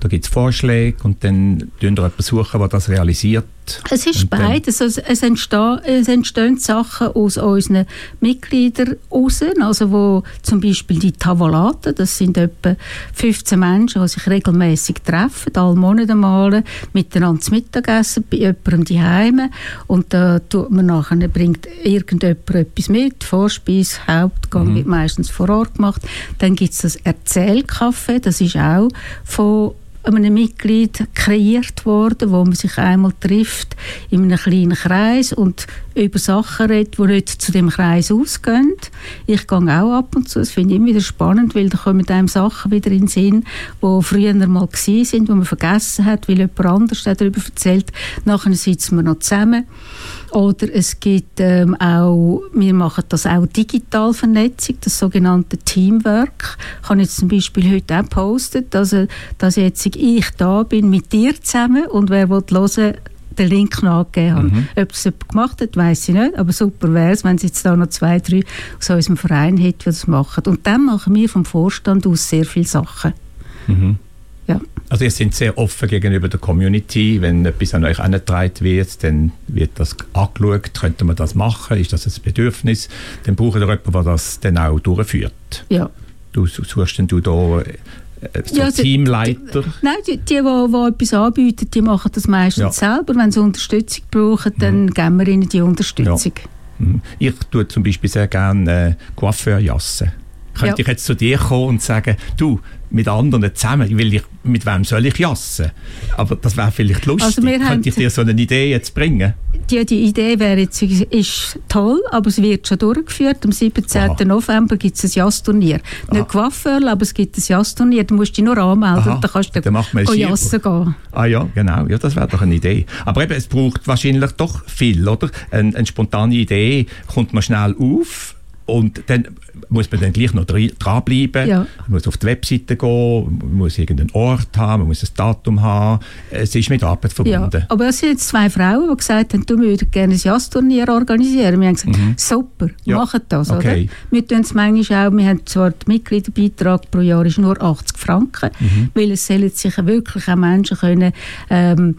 Da gibt es Vorschläge und dann tun ihr jemanden der das realisiert. Es ist Und beides. Also es, entstehen, es entstehen Sachen aus unseren Mitgliedern raus, also wo zum Beispiel die Tavolaten, das sind etwa 15 Menschen, die sich regelmäßig treffen, alle Monate mal miteinander zu Mittagessen bei jemandem die Heime und da tut man nachher, bringt irgendjemand etwas mit, Vorspeise, Hauptgang wird meistens vor Ort gemacht. Dann gibt es das Erzählcafé, das ist auch von einem Mitglied kreiert worden, wo man sich einmal trifft in einem kleinen Kreis und über Sachen redet, die nicht zu dem Kreis ausgehen. Ich gehe auch ab und zu, das finde ich immer wieder spannend, weil da kommen einem Sachen wieder in den Sinn, die früher mal gewesen sind, die man vergessen hat, weil jemand anders darüber erzählt. Nachher sitzen wir noch zusammen. Oder es gibt ähm, auch, wir machen das auch digital Vernetzung, das sogenannte Teamwork. Ich habe jetzt zum Beispiel heute auch gepostet, dass, dass jetzt ich da bin mit dir zusammen und wer will hören, den Link nachgegeben habe. Mhm. Ob es jemand gemacht hat, weiß ich nicht, aber super wäre es, wenn es jetzt da noch zwei, drei aus unserem Verein hätte, die das machen. Und dann machen wir vom Vorstand aus sehr viele Sachen. Mhm. Also ihr seid sehr offen gegenüber der Community. Wenn etwas an euch herangetragen wird, dann wird das angeschaut. Könnte man das machen? Ist das ein Bedürfnis? Dann braucht ihr jemanden, der das dann auch durchführt. Ja. Du suchst denn du da äh, so ja, Teamleiter? Die, nein, die, die, die, die etwas anbieten, die machen das meistens ja. selber. Wenn sie Unterstützung brauchen, dann mhm. geben wir ihnen die Unterstützung. Ja. Mhm. Ich tue zum Beispiel sehr gerne äh, Coiffeurjassen. Könnte ja. ich jetzt zu dir kommen und sagen, du, mit anderen zusammen, will ich, mit wem soll ich jassen? Aber das wäre vielleicht lustig. Also Könnte ich dir so eine Idee jetzt bringen? Die, die Idee wäre jetzt, ist toll, aber es wird schon durchgeführt. Am 17. Aha. November gibt es ein Jazzturnier. Nicht Coiffeur, aber es gibt ein Jazzturnier. Du musst dich nur anmelden Aha. und dann kannst du dann dann jassen gehen. Ah ja, genau. Ja, das wäre doch eine Idee. Aber eben, es braucht wahrscheinlich doch viel, oder? Eine, eine spontane Idee kommt man schnell auf und dann muss man dann gleich noch dranbleiben. Ja. Man muss auf die Webseite gehen, man muss irgendeinen Ort haben, man muss ein Datum haben. Es ist mit Arbeit verbunden. Ja, aber es sind jetzt zwei Frauen, die gesagt haben, du würdest gerne ein Jazzturnier organisieren. Wir haben gesagt, mhm. super, ja. machen das. Okay. Oder? Wir tun es manchmal auch, wir haben zwar den Mitgliederbeitrag pro Jahr ist nur 80 Franken, mhm. weil es sollen sich wirklich auch Menschen können, ähm,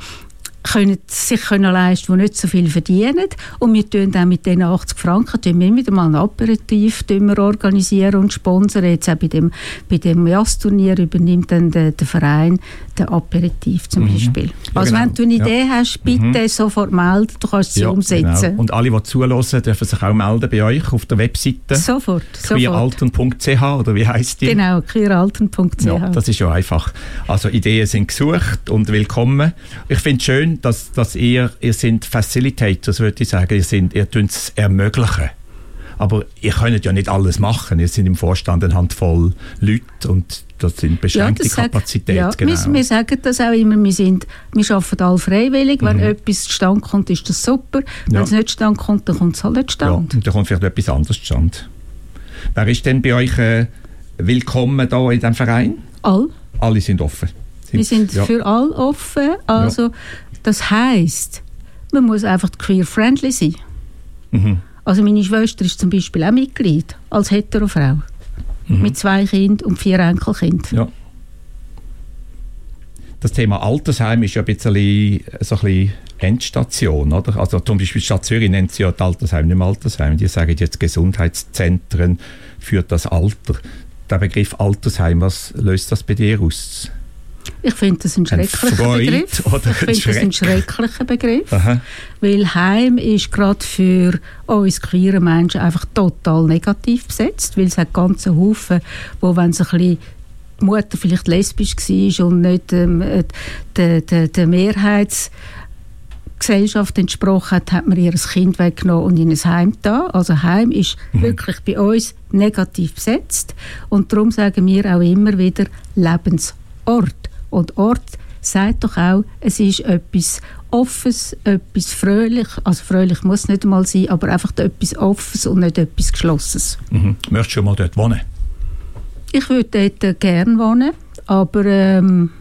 können sich können leisten, die nicht so viel verdienen. Und wir tun dann mit diesen 80 Franken tun wir wieder mal ein Aperitif wir organisieren und sponsern. Jetzt auch bei dem, bei dem Jazzturnier übernimmt dann der, der Verein den Aperitif zum mhm. Beispiel. Ja, also genau. wenn du eine Idee ja. hast, bitte mhm. sofort melden, du kannst sie ja, umsetzen. Genau. Und alle, die zulassen, dürfen sich auch melden bei euch auf der Webseite. Sofort. queeralten.ch oder wie heisst die? Genau, queeralten.ch. Ja, das ist ja einfach. Also Ideen sind gesucht und willkommen. Ich finde es schön, dass, dass ihr, ihr sind Facilitators, würde ich sagen, ihr, sind, ihr es ermöglichen. Aber ihr könnt ja nicht alles machen. Ihr seid im Vorstand eine Handvoll Leute und das sind beschränkte ja, Kapazitäten. Ja, genau. wir, wir, sagen das auch immer, wir, sind, wir arbeiten alle freiwillig. Wenn mhm. etwas zustande kommt, ist das super. Wenn ja. es nicht zustande kommt, dann kommt es halt nicht zustande. Ja, und dann kommt vielleicht etwas anderes zustande. Wer ist denn bei euch äh, willkommen da in diesem Verein? All. Alle sind offen. Sind, wir sind ja. für alle offen. Also das heisst, man muss einfach queer-friendly sein. Mhm. Also meine Schwester ist zum Beispiel auch Mitglied als Heterofrau. Mhm. Mit zwei Kindern und vier Enkelkindern. Ja. Das Thema Altersheim ist ja ein bisschen, so ein bisschen Endstation, oder? Also zum Beispiel die Stadt Zürich nennt sie ja das Altersheim nicht mehr Altersheim. Die sagen jetzt Gesundheitszentren für das Alter. Der Begriff Altersheim, was löst das bei dir aus? Ich finde das ein schrecklicher ein Begriff. Oder ich finde das ein schrecklicher Begriff. Aha. Weil Heim ist gerade für uns queere Menschen einfach total negativ besetzt, weil es hat ganze Haufen, wo wenn sie ein bisschen die Mutter vielleicht lesbisch war und nicht ähm, äh, der, der, der Mehrheits Gesellschaft entsprochen hat, hat man ihr Kind weggenommen und in ein Heim da. Also Heim ist mhm. wirklich bei uns negativ besetzt und darum sagen wir auch immer wieder Lebensort. Und Ort sagt doch auch, es ist etwas Offenes, etwas fröhlich, also fröhlich muss es nicht einmal sein, aber einfach etwas Offenes und nicht etwas Geschlossenes. Mhm. Möchtest du mal dort wohnen? Ich würde dort gerne wohnen, aber ähm,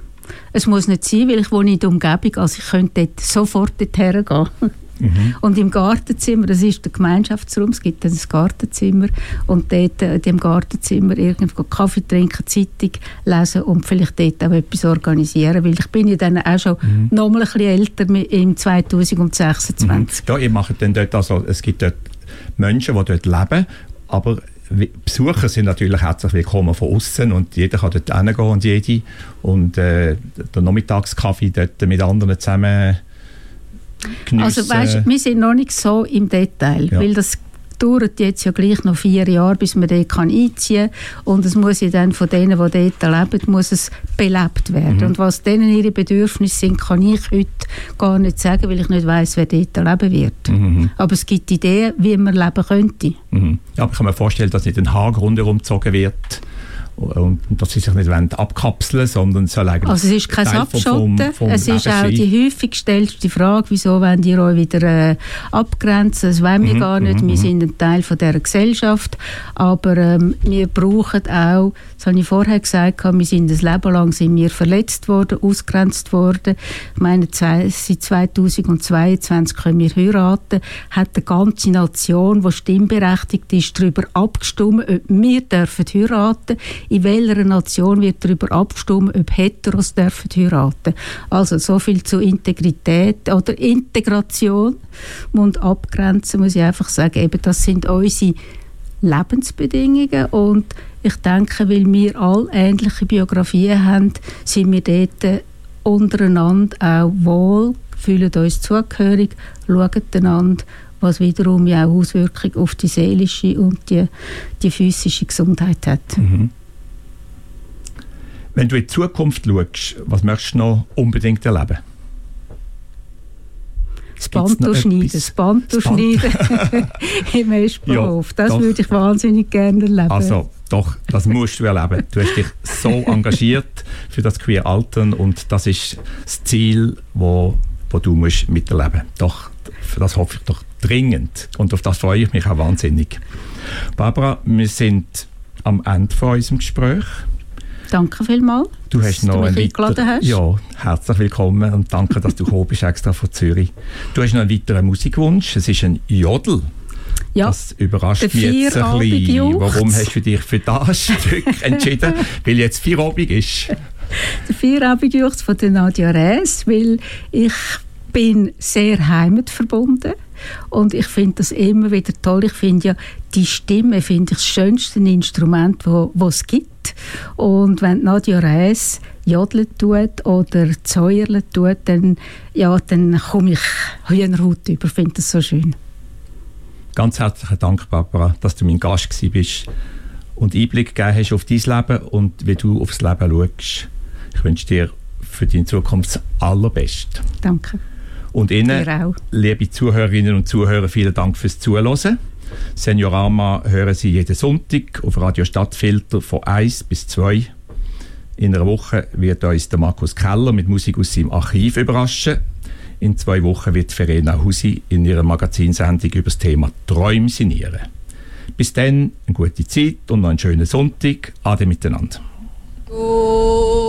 es muss nicht sein, weil ich wohne in der Umgebung, also ich könnte dort sofort dorthin gehen. Mhm. Und im Gartenzimmer, das ist der Gemeinschaftsraum, es gibt ein Gartenzimmer und dort äh, in dem Gartenzimmer irgendwo Kaffee trinken, Zeitung lesen und vielleicht dort auch etwas organisieren, weil ich bin ja dann auch schon mhm. noch mal ein bisschen älter im 2026. Mhm. Ja, ihr macht dann dort, also es gibt dort Menschen, die dort leben, aber Besucher sind natürlich herzlich willkommen von außen und jeder kann dort hingehen und jede und äh, der Nachmittagskaffee dort mit anderen zusammen geniessen. Also weißt, wir sind noch nicht so im Detail, ja. weil das dauert jetzt ja gleich noch vier Jahre, bis man dort kann einziehen kann. Und es muss ja dann von denen, die dort leben, muss es belebt werden. Mhm. Und was denen ihre Bedürfnisse sind, kann ich heute gar nicht sagen, weil ich nicht weiß, wer dort leben wird. Mhm. Aber es gibt Ideen, wie man leben könnte. Mhm. Ja, aber ich kann mir vorstellen, dass nicht ein Haag rundherum gezogen wird und dass sie sich nicht abkapseln sondern soll eigentlich Also es ist kein Teil Abschotten, vom- vom es ist auch die häufig gestellte Frage, wieso wollen ihr euch wieder äh, abgrenzen, das wollen wir Mhm, gar nicht, mhm, wir mhm. sind ein Teil von dieser Gesellschaft, aber ähm, wir brauchen auch, das habe ich vorher gesagt, wir sind ein Leben lang sind wir verletzt worden, ausgrenzt worden, ich meine, zwei, seit 2022 können wir heiraten, hat eine ganze Nation, die stimmberechtigt ist, darüber abgestimmt, ob wir dürfen heiraten, in welcher Nation wird darüber abgestimmt, ob Heteros dürfen heiraten. Also so viel zu Integrität oder Integration und abgrenzen muss ich einfach sagen, eben das sind unsere Lebensbedingungen und ich denke, weil wir alle ähnliche Biografien haben, sind wir dort untereinander auch wohl, fühlen uns zugehörig, schauen einander, was wiederum ja auch Auswirkungen auf die seelische und die, die physische Gesundheit hat. Mhm. Wenn du in die Zukunft schaust, was möchtest du noch unbedingt erleben? Das Band durchschneiden, etwas? das Band durchschneiden im Espenhof. Das doch. würde ich wahnsinnig gerne erleben. Also, doch, das musst du erleben. Du hast dich so engagiert für das Queer Altern und das ist das Ziel, wo, wo du musst miterleben. Doch, für das hoffe ich doch dringend und auf das freue ich mich auch wahnsinnig. Barbara, wir sind am Ende von unserem Gespräch. Danke vielmals, Du dass hast noch du mich eingeladen hast. Ja, herzlich willkommen und danke, dass du gekommen bist extra von Zürich. Du hast noch einen weiteren Musikwunsch. Es ist ein Jodel. Ja, Das überrascht mich jetzt ein bisschen. Warum hast du dich für das Stück entschieden? Weil jetzt Feierabend ist. der Feierabendjuchz von der Nadia Rees, weil ich bin sehr heimatverbunden und ich finde das immer wieder toll. Ich finde ja, die Stimme finde ich das schönste Instrument, wo, wo es gibt. Und wenn Nadia Rees jodeln tut oder zäuerlen tut, dann, ja, dann komme ich Hühnerhaut über. Ich finde das so schön. Ganz herzlichen Dank, Barbara, dass du mein Gast bist und Einblick gegeben hast auf dein Leben und wie du aufs Leben schaust. Ich wünsche dir für deine Zukunft das Allerbeste. Danke. Und Ihnen, liebe Zuhörerinnen und Zuhörer, vielen Dank fürs Zuhören. Seniorama hören Sie jeden Sonntag auf Radio Stadtfilter von 1 bis 2. In einer Woche wird uns der Markus Keller mit Musik aus seinem Archiv überraschen. In zwei Wochen wird Verena Husi in ihrer Magazinsendung über das Thema Träume sinnieren. Bis dann, eine gute Zeit und noch einen schönen Sonntag. Ade miteinander. Oh.